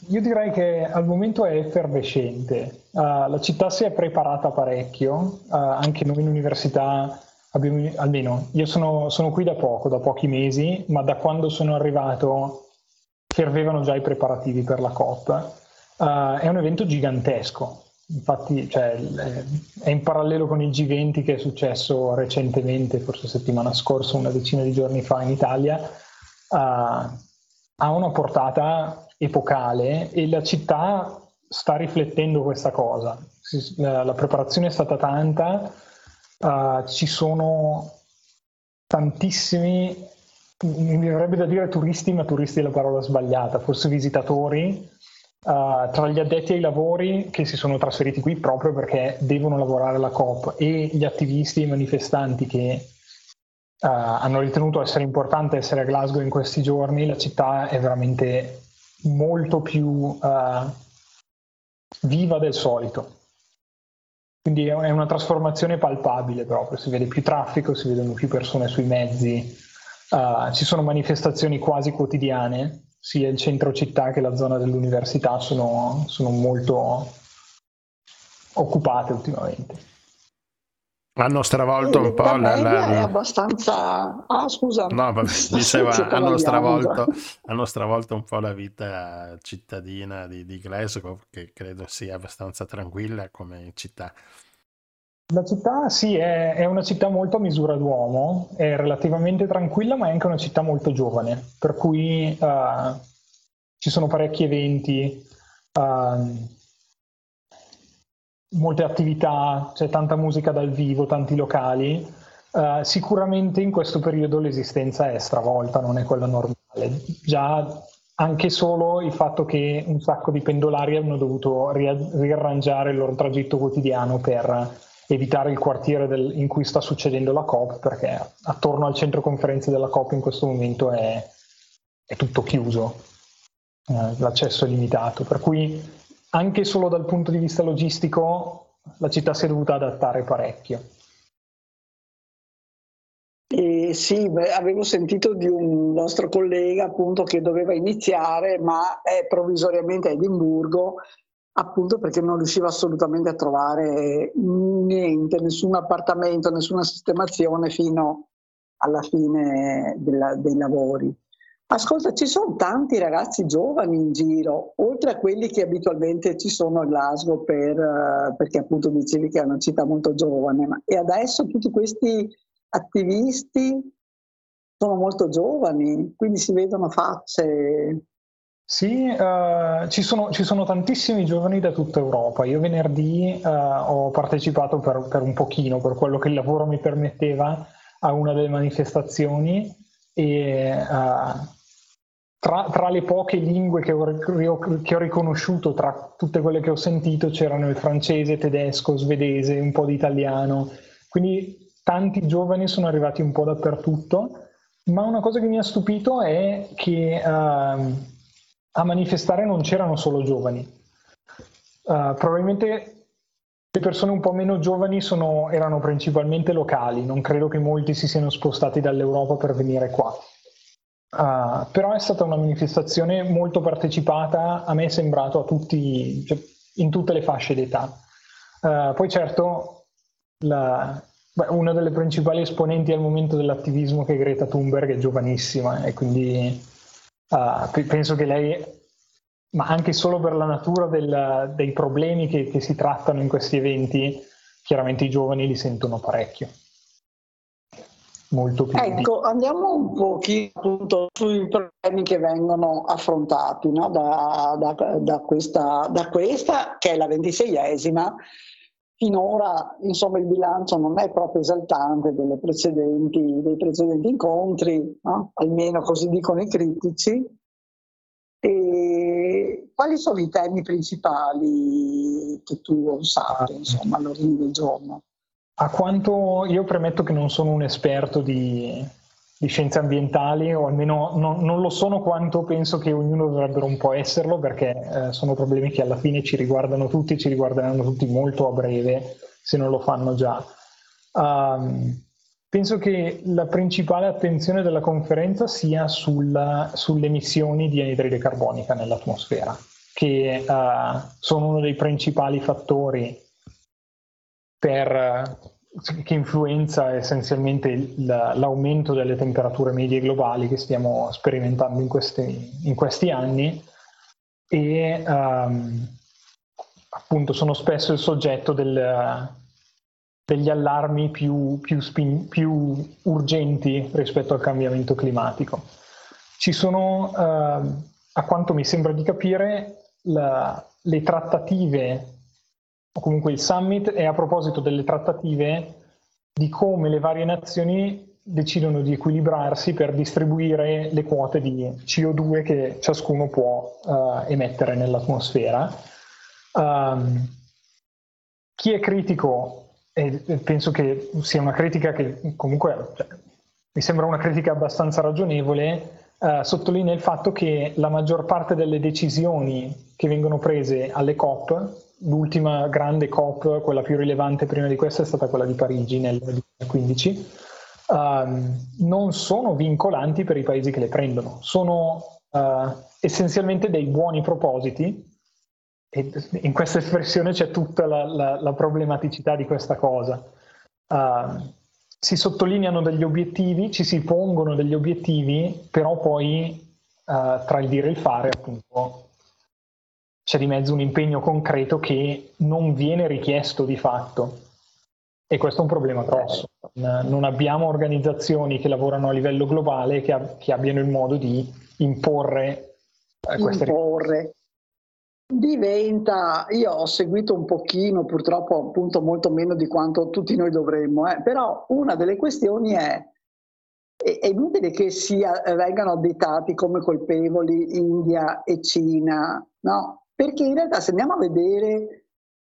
io direi che al momento è effervescente. Uh, la città si è preparata parecchio, uh, anche noi in università abbiamo, almeno io sono, sono, qui da poco, da pochi mesi, ma da quando sono arrivato fervevano già i preparativi per la COP. Uh, è un evento gigantesco, infatti cioè, è in parallelo con il G20 che è successo recentemente, forse settimana scorsa, una decina di giorni fa in Italia, ha una portata epocale e la città sta riflettendo questa cosa. La, preparazione è stata tanta, uh, ci sono tantissimi, mi verrebbe da dire turisti, ma turisti è la parola sbagliata, forse visitatori, uh, tra gli addetti ai lavori che si sono trasferiti qui proprio perché devono lavorare alla COP e gli attivisti e i manifestanti che uh, hanno ritenuto essere importante essere a Glasgow in questi giorni, la città è veramente molto più uh, viva del solito. Quindi è una trasformazione palpabile proprio, si vede più traffico, si vedono più persone sui mezzi, uh, ci sono manifestazioni quasi quotidiane, sia il centro città che la zona dell'università sono, sono molto occupate ultimamente. Hanno stravolto un po' la, la... è abbastanza... Ah, scusa. No, vabbè, (laughs) diceva, hanno stravolto, hanno stravolto, un po' la vita cittadina di, di Glasgow, che credo sia abbastanza tranquilla come città. La città sì, è, è, una città molto a misura d'uomo, è relativamente tranquilla, ma è anche una città molto giovane, per cui uh, ci sono parecchi eventi. Uh, molte attività, c'è tanta musica dal vivo, tanti locali. Uh, sicuramente in questo periodo l'esistenza è stravolta, non è quella normale. Già anche solo il fatto che un sacco di pendolari hanno dovuto ri- riarrangiare il loro tragitto quotidiano per evitare il quartiere del, in cui sta succedendo la COP, perché attorno al centro conferenze della COP in questo momento è, è tutto chiuso, eh, l'accesso è limitato. Per cui anche solo dal punto di vista logistico la città si è dovuta adattare parecchio. Eh, sì, beh, avevo sentito di un nostro collega appunto che doveva iniziare, ma è provvisoriamente a Edimburgo, appunto perché non riusciva assolutamente a trovare niente, nessun appartamento, nessuna sistemazione fino alla fine della, dei lavori. Ascolta, ci sono tanti ragazzi giovani in giro, oltre a quelli che abitualmente ci sono a Glasgow per, uh, perché appunto dicevi che è una città molto giovane, ma e adesso tutti questi attivisti sono molto giovani, quindi si vedono facce. Sì, uh, ci, sono, ci, sono, tantissimi giovani da tutta Europa. Io venerdì uh, ho partecipato per, per un pochino, per quello che il lavoro mi permetteva, a una delle manifestazioni e uh, tra, tra, le poche lingue che ho, che ho, riconosciuto, tra tutte quelle che ho sentito, c'erano il francese, tedesco, svedese, un po' di italiano. Quindi tanti giovani sono arrivati un po' dappertutto, ma una cosa che mi ha stupito è che uh, a manifestare non c'erano solo giovani. Uh, probabilmente le persone un po' meno giovani sono, erano principalmente locali, non credo che molti si siano spostati dall'Europa per venire qua. Uh, però è stata una manifestazione molto partecipata, a me è sembrato a tutti, cioè, in tutte le fasce d'età. Uh, poi certo, la, beh, una delle principali esponenti al momento dell'attivismo che è Greta Thunberg è giovanissima e quindi uh, penso che lei, ma anche solo per la natura del, dei problemi che, che si trattano in questi eventi, chiaramente i giovani li sentono parecchio molto più. Ecco, andiamo un pochino appunto sui problemi che vengono affrontati no? da, da, da, questa, da questa, che è la ventiseiesima. Finora, insomma, il bilancio non è proprio esaltante precedenti, dei precedenti incontri, no? almeno così dicono i critici. E quali sono i temi principali che tu sai, insomma, all'ordine del giorno? A quanto io premetto che non sono un esperto di, di scienze ambientali, o almeno non, non, lo sono quanto penso che ognuno dovrebbero un po' esserlo, perché eh, sono problemi che alla fine ci riguardano tutti, ci riguarderanno tutti molto a breve, se non lo fanno già. Um, penso che la principale attenzione della conferenza sia sulla, sulle emissioni di anidride carbonica nell'atmosfera, che uh, sono uno dei principali fattori per, che influenza essenzialmente l'aumento delle temperature medie globali che stiamo sperimentando in questi, in questi anni. E um, appunto sono spesso il soggetto del, degli allarmi più, più, spin, più, urgenti rispetto al cambiamento climatico. Ci sono, uh, a quanto mi sembra di capire, la, le trattative o comunque il summit è a proposito delle trattative di come le varie nazioni decidono di equilibrarsi per distribuire le quote di CO2 che ciascuno può uh, emettere nell'atmosfera. Um, chi è critico, e penso che sia una critica che comunque cioè, mi sembra una critica abbastanza ragionevole, uh, sottolinea il fatto che la maggior parte delle decisioni che vengono prese alle COP l'ultima grande COP, quella più rilevante prima di questa, è stata quella di Parigi nel 2015, um, non sono vincolanti per i paesi che le prendono, sono uh, essenzialmente dei buoni propositi in questa espressione c'è tutta la, la, la problematicità di questa cosa. Uh, si sottolineano degli obiettivi, ci si pongono degli obiettivi, però poi uh, tra il dire e il fare appunto c'è di mezzo un impegno concreto che non viene richiesto di fatto. E questo è un problema grosso. Non abbiamo organizzazioni che lavorano a livello globale che, ab- che abbiano il modo di imporre eh, queste imporre. Diventa, io ho seguito un pochino, purtroppo appunto molto meno di quanto tutti noi dovremmo, eh, però una delle questioni è è inutile che sia, vengano additati come colpevoli India e Cina, no? Perché in realtà se andiamo a vedere,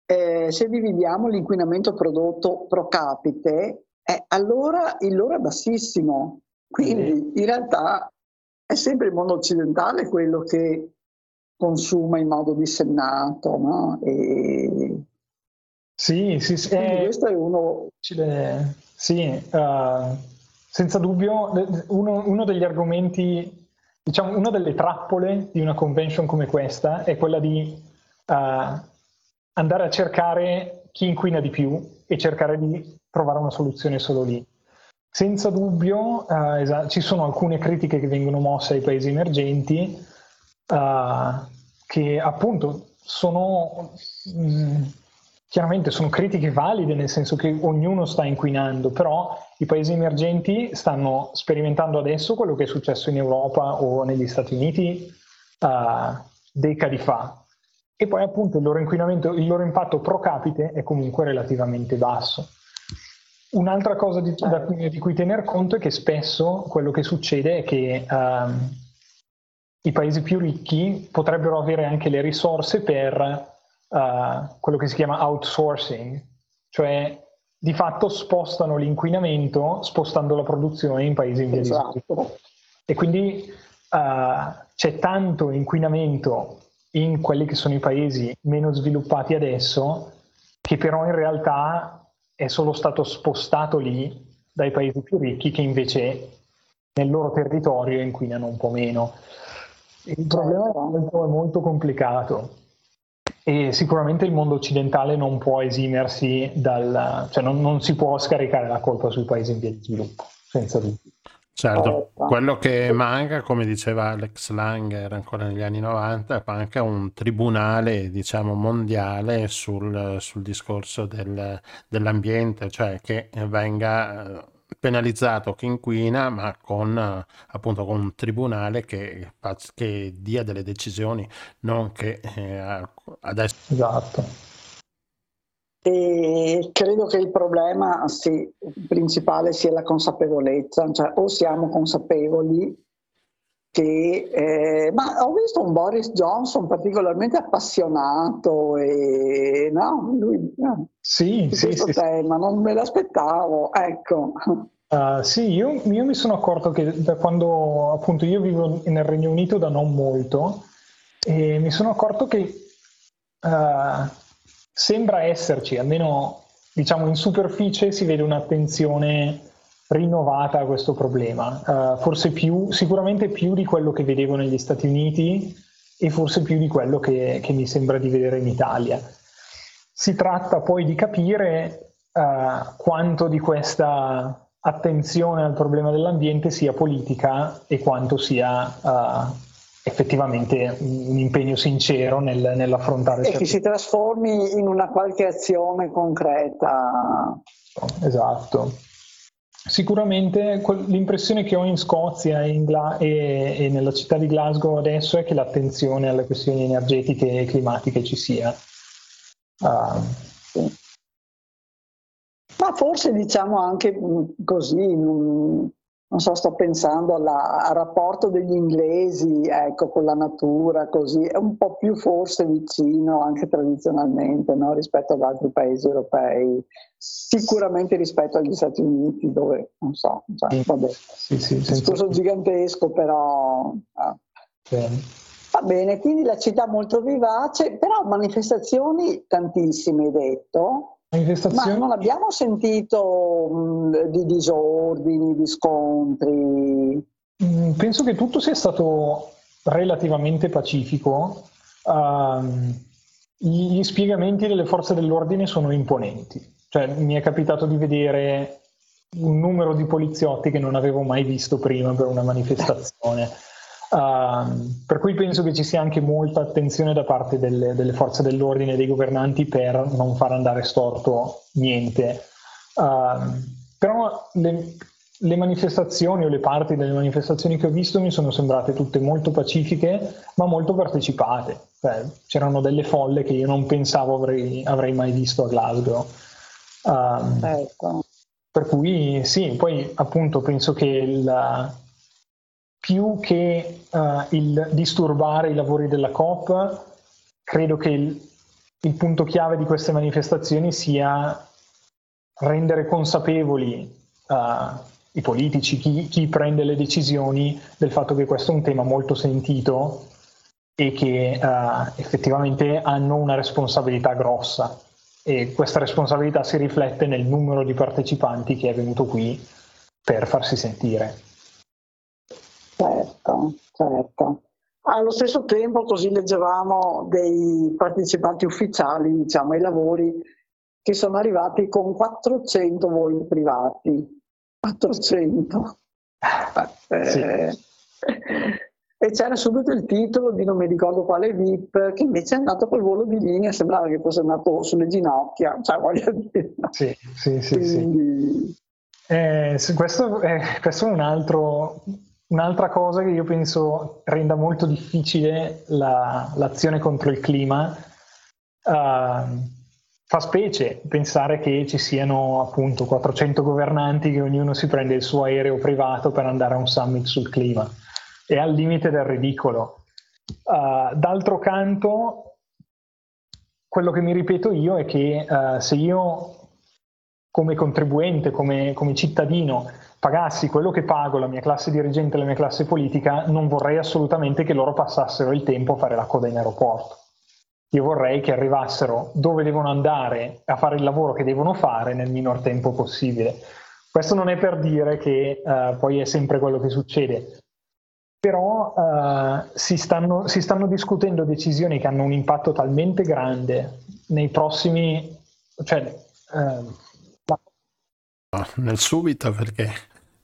eh, se dividiamo l'inquinamento prodotto pro capite, eh, allora il loro è bassissimo. Quindi in realtà è sempre il mondo occidentale quello che consuma in modo dissennato. No? E... Sì, sì, sì. Eh, questo è uno... Sì, uh, senza dubbio uno, uno degli argomenti diciamo, una delle trappole di una convention come questa è quella di uh, andare a cercare chi inquina di più e cercare di trovare una soluzione solo lì. Senza dubbio uh, esatto, ci sono alcune critiche che vengono mosse ai paesi emergenti uh, che appunto sono mh, mm, chiaramente sono critiche valide nel senso che ognuno sta inquinando, però i paesi emergenti stanno sperimentando adesso quello che è successo in Europa o negli Stati Uniti uh, decadi fa. E poi appunto il loro inquinamento, il loro impatto pro capite è comunque relativamente basso. Un'altra cosa di, da, di, cui tener conto è che spesso quello che succede è che um, i paesi più ricchi potrebbero avere anche le risorse per uh, quello che si chiama outsourcing, cioè di fatto spostano l'inquinamento spostando la produzione in paesi in via esatto. di sviluppo. E quindi uh, c'è tanto inquinamento in quelli che sono i paesi meno sviluppati adesso che però in realtà è solo stato spostato lì dai paesi più ricchi che invece nel loro territorio inquinano un po' meno. Il problema è molto, è molto complicato e sicuramente il mondo occidentale non può esimersi dal, cioè non, non si può scaricare la colpa sui paesi in via di sviluppo, senza dubbio. Certo, quello che manca, come diceva Alex Langer ancora negli anni 90, manca un tribunale, diciamo, mondiale sul, sul discorso del, dell'ambiente, cioè che venga penalizzato chi inquina, ma con appunto con un tribunale che, che dia delle decisioni, non che eh, adesso. Esatto. E credo che il problema sì, principale sia la consapevolezza, cioè o siamo consapevoli che, eh, ma ho visto un Boris Johnson particolarmente appassionato e no, lui no, sì, sì, questo sì, tema, non me l'aspettavo, ecco. Uh, sì, io, io, mi sono accorto che da quando appunto io vivo nel Regno Unito da non molto e mi sono accorto che uh, sembra esserci, almeno diciamo in superficie si vede un'attenzione rinnovata questo problema, uh, forse più, sicuramente più di quello che vedevo negli Stati Uniti e forse più di quello che, che mi sembra di vedere in Italia. Si tratta poi di capire uh, quanto di questa attenzione al problema dell'ambiente sia politica e quanto sia uh, effettivamente un impegno sincero nel, nell'affrontare e che si trasformi in una qualche azione concreta. Esatto sicuramente l'impressione che ho in Scozia e, in Gla- e, e, nella città di Glasgow adesso è che l'attenzione alle questioni energetiche e climatiche ci sia. Uh, ma forse diciamo anche così non so, sto pensando alla, al rapporto degli inglesi ecco, con la natura, così, è un po' più forse vicino anche tradizionalmente no? rispetto ad altri paesi europei, sicuramente rispetto agli Stati Uniti dove, non so, cioè, vabbè, sì, sì, un discorso gigantesco però... Ah. Va bene, quindi la città molto vivace, però manifestazioni tantissime, hai detto. Ma non abbiamo sentito mh, di disordini, di scontri. Mm, penso che tutto sia stato relativamente pacifico. Uh, gli spiegamenti delle forze dell'ordine sono imponenti. Cioè, mi è capitato di vedere un numero di poliziotti che non avevo mai visto prima per una manifestazione. (laughs) Uh, per cui penso che ci sia anche molta attenzione da parte delle, delle, forze dell'ordine e dei governanti per non far andare storto niente. Uh, però le, le, manifestazioni o le parti delle manifestazioni che ho visto mi sono sembrate tutte molto pacifiche ma molto partecipate. Cioè, c'erano delle folle che io non pensavo avrei, avrei mai visto a Glasgow. Uh, ecco. Per cui sì, poi appunto penso che il, più che uh, il disturbare i lavori della COP, credo che il, il, punto chiave di queste manifestazioni sia rendere consapevoli uh, i politici, chi, chi, prende le decisioni del fatto che questo è un tema molto sentito e che uh, effettivamente hanno una responsabilità grossa e questa responsabilità si riflette nel numero di partecipanti che è venuto qui per farsi sentire. Certo, certo. Allo stesso tempo così leggevamo dei partecipanti ufficiali diciamo, ai lavori che sono arrivati con 400 voli privati. 400. Sì. Eh, e c'era subito il titolo di non mi ricordo quale VIP che invece è andato col volo di linea, sembrava che fosse andato sulle ginocchia, cioè voglio dire. Sì, sì, sì. Quindi... sì. Eh, questo, è, questo è un altro Un'altra cosa che io penso renda molto difficile la, l'azione contro il clima uh, fa specie pensare che ci siano appunto 400 governanti che ognuno si prende il suo aereo privato per andare a un summit sul clima. È al limite del ridicolo. Uh, d'altro canto, quello che mi ripeto io è che uh, se io come contribuente, come, come cittadino, pagassi quello che pago la mia classe dirigente e la mia classe politica, non vorrei assolutamente che loro passassero il tempo a fare la coda in aeroporto. Io vorrei che arrivassero dove devono andare a fare il lavoro che devono fare nel minor tempo possibile. Questo non è per dire che uh, poi è sempre quello che succede, però uh, si, stanno, si, stanno, discutendo decisioni che hanno un impatto talmente grande nei prossimi... Cioè, uh, nel subito perché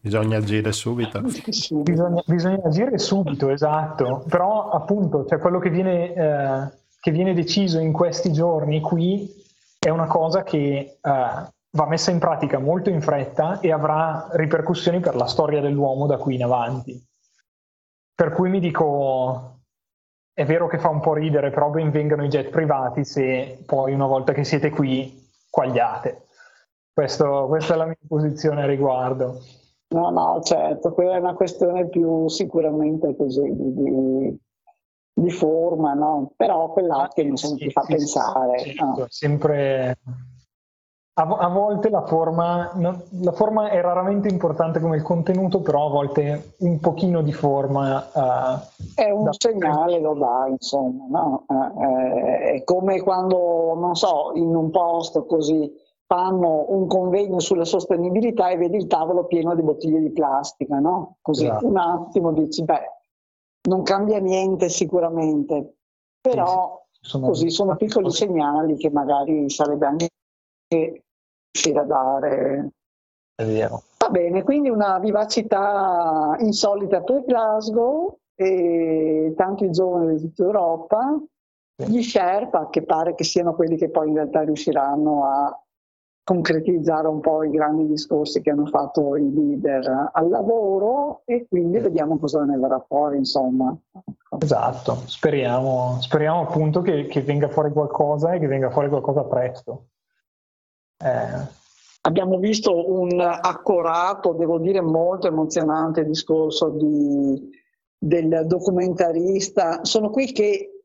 bisogna agire subito. Bisogna, bisogna, agire subito, esatto, però appunto cioè, quello che viene che viene deciso in questi giorni qui è una cosa che uh, va messa in pratica molto in fretta e avrà ripercussioni per la storia dell'uomo da qui in avanti. Per cui mi dico, è vero che fa un po' ridere, però ben vengano i jet privati se poi una volta che siete qui quagliate. Questo, questa è la mia posizione a riguardo. No, no, certo, quella è una questione più sicuramente così di, di forma, no? però quell'arte insomma, sì, ti fa sì, pensare. Sì, no? sempre... A, a, volte la forma, no, la forma è raramente importante come il contenuto, però a volte un pochino di forma... Uh, è un segnale, lo dà, insomma. No? Eh, è come quando, non so, in un posto così fanno un convegno sulla sostenibilità e vedi il tavolo pieno di bottiglie di plastica, no? Così esatto. un attimo dici, beh, non cambia niente sicuramente, però sì, sono, così sono piccoli segnali che magari sarebbe anche riuscire a dare. È vero. Va bene, quindi una vivacità insolita per Glasgow e tanti giovani di tutta Europa, gli Sherpa che pare che siano quelli che poi in realtà riusciranno a concretizzare un po' i grandi discorsi che hanno fatto i leader al lavoro e quindi vediamo cosa ne verrà fuori, insomma. Esatto, speriamo, speriamo appunto che, che, venga fuori qualcosa e che venga fuori qualcosa presto. Eh. Abbiamo visto un accorato, devo dire molto emozionante discorso di, del documentarista. Sono qui che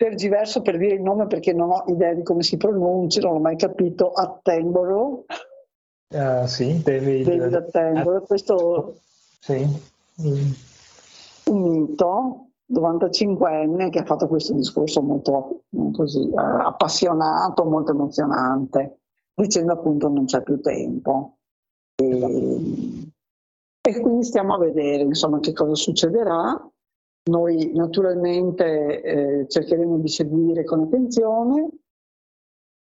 per diverso per dire il nome perché non ho idea di come si pronuncia, non l'ho mai capito, Attenborough. Uh, sì, David, David Attenborough, questo sì. Un mito, 95enne, che ha fatto questo discorso molto così, eh, appassionato, molto emozionante, dicendo appunto non c'è più tempo. E, e quindi stiamo a vedere insomma che cosa succederà noi naturalmente eh, cercheremo di seguire con attenzione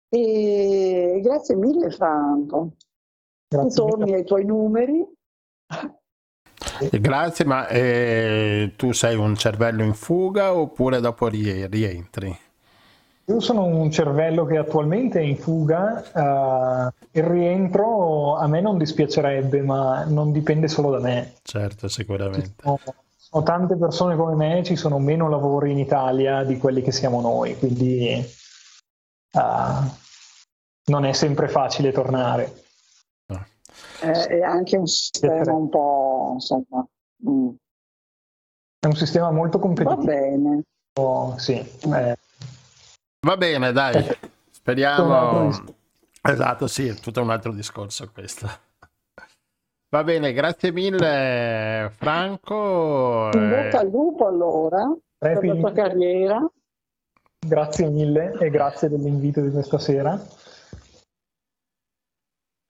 e grazie mille Franco. Grazie tu torni mille. ai tuoi numeri. Grazie, ma eh, tu sei un cervello in fuga oppure dopo rientri? Io sono un cervello che attualmente è in fuga, uh, il rientro a me non dispiacerebbe, ma non dipende solo da me. Certo, sicuramente. Sono sono tante persone come me, ci sono meno lavori in Italia di quelli che siamo noi, quindi uh, non è sempre facile tornare. Eh, è anche un sistema un po' insomma. Mm. È un sistema molto competitivo. Va bene. Oh, sì, eh. Va bene, dai. Speriamo. Esatto, sì, è tutto un altro discorso questo. Va bene, grazie mille Franco. In bocca al lupo allora per la tua carriera. Grazie mille e grazie dell'invito di questa sera.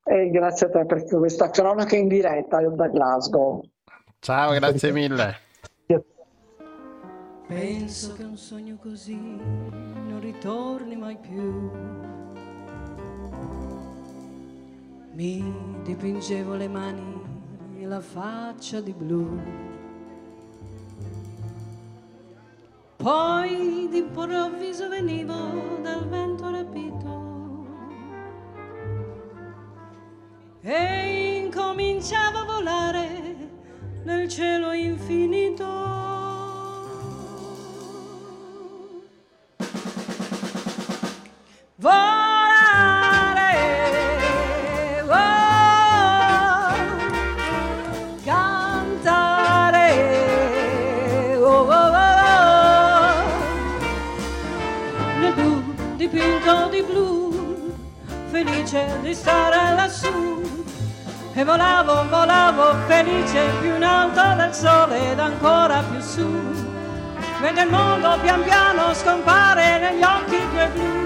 E grazie a te per questa cronaca in diretta da Glasgow. Ciao, grazie mille. Penso che un sogno così non ritorni mai più mi dipingevo le mani e la faccia di blu. Poi d'improvviso venivo dal vento rapito e incominciavo a volare nel cielo infinito. Volare felice di stare lassù. E volavo, volavo felice più in alto del sole ed ancora più su. Mentre il mondo pian piano scompare negli occhi tuoi blu.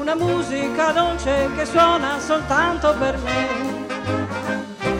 Una musica dolce che suona soltanto per me.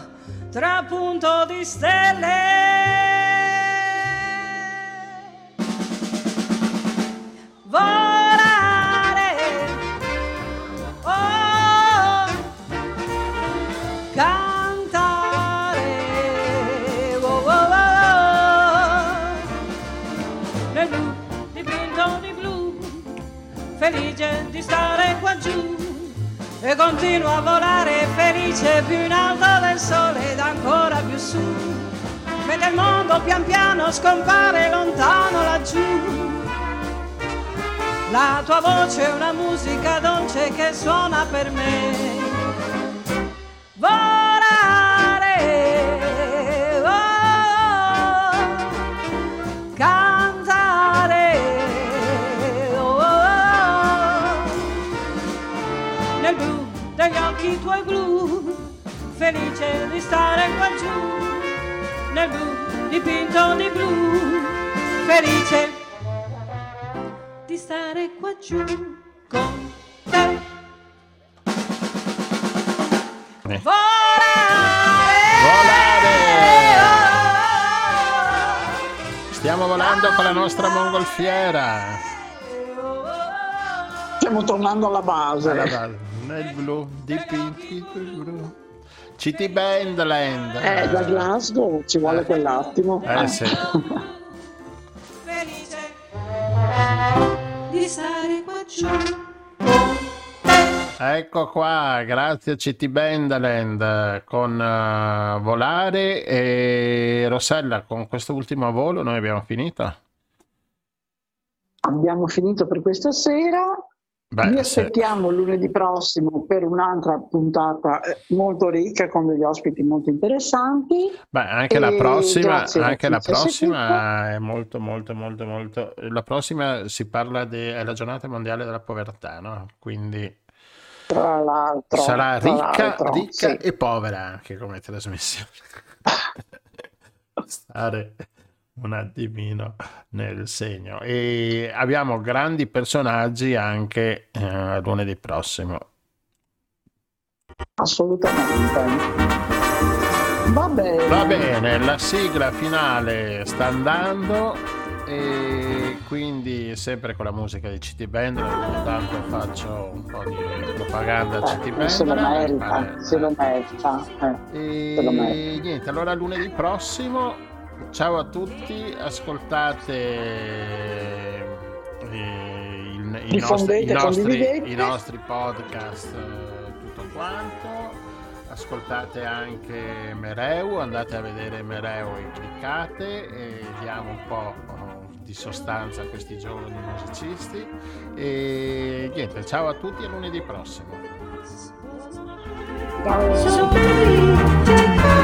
trapunto di stelle. Volare, oh, cantare, oh, oh, oh, nel blu dipinto di blu, felice di stare qua giù e continuo a volare felice più in alto del sole ed ancora più su, mentre il mondo pian piano scompare lontano laggiù. La tua voce è una musica dolce che suona per me. Occhi tuoi blu, felice di stare qua giù, nel blu dipinto di blu, felice di stare qua giù con te. Eh. Volare! Volare! Stiamo volando con la nostra mongolfiera. Stiamo tornando alla base. Alla base nel blu, dipinti blu. City Bandland. Eh, da Glasgow ci vuole eh. quell'attimo. Eh, sì. (laughs) Felice di stare qua giù. Ecco qua, grazie CT Bandland con uh, Volare e Rossella, con questo ultimo volo noi abbiamo finito. Abbiamo finito per questa sera. Beh, Vi aspettiamo se... lunedì prossimo per un'altra puntata eh, molto ricca con degli ospiti molto interessanti. Beh, anche la prossima, anche la prossima è molto, molto, molto, molto. La prossima si parla della giornata mondiale della povertà, no? Quindi tra l'altro, sarà tra ricca, l'altro, ricca sì. e povera anche come trasmissione. (laughs) Stare un attimino nel segno. E abbiamo grandi personaggi anche eh, lunedì prossimo. Assolutamente. Va bene. Va bene, la sigla finale sta andando e quindi sempre con la musica di CT Band, ogni tanto faccio un po' di propaganda a CT Band. Se lo merita, se lo merita. Eh, e merita. niente, allora lunedì prossimo Ciao a tutti, ascoltate eh, il, i, nostri, i, nostri, i, nostri, podcast eh, tutto quanto. Ascoltate anche Mereu, andate a vedere Mereu e cliccate e diamo un po' di sostanza a questi giovani musicisti. E niente, ciao a tutti e lunedì prossimo. Ciao.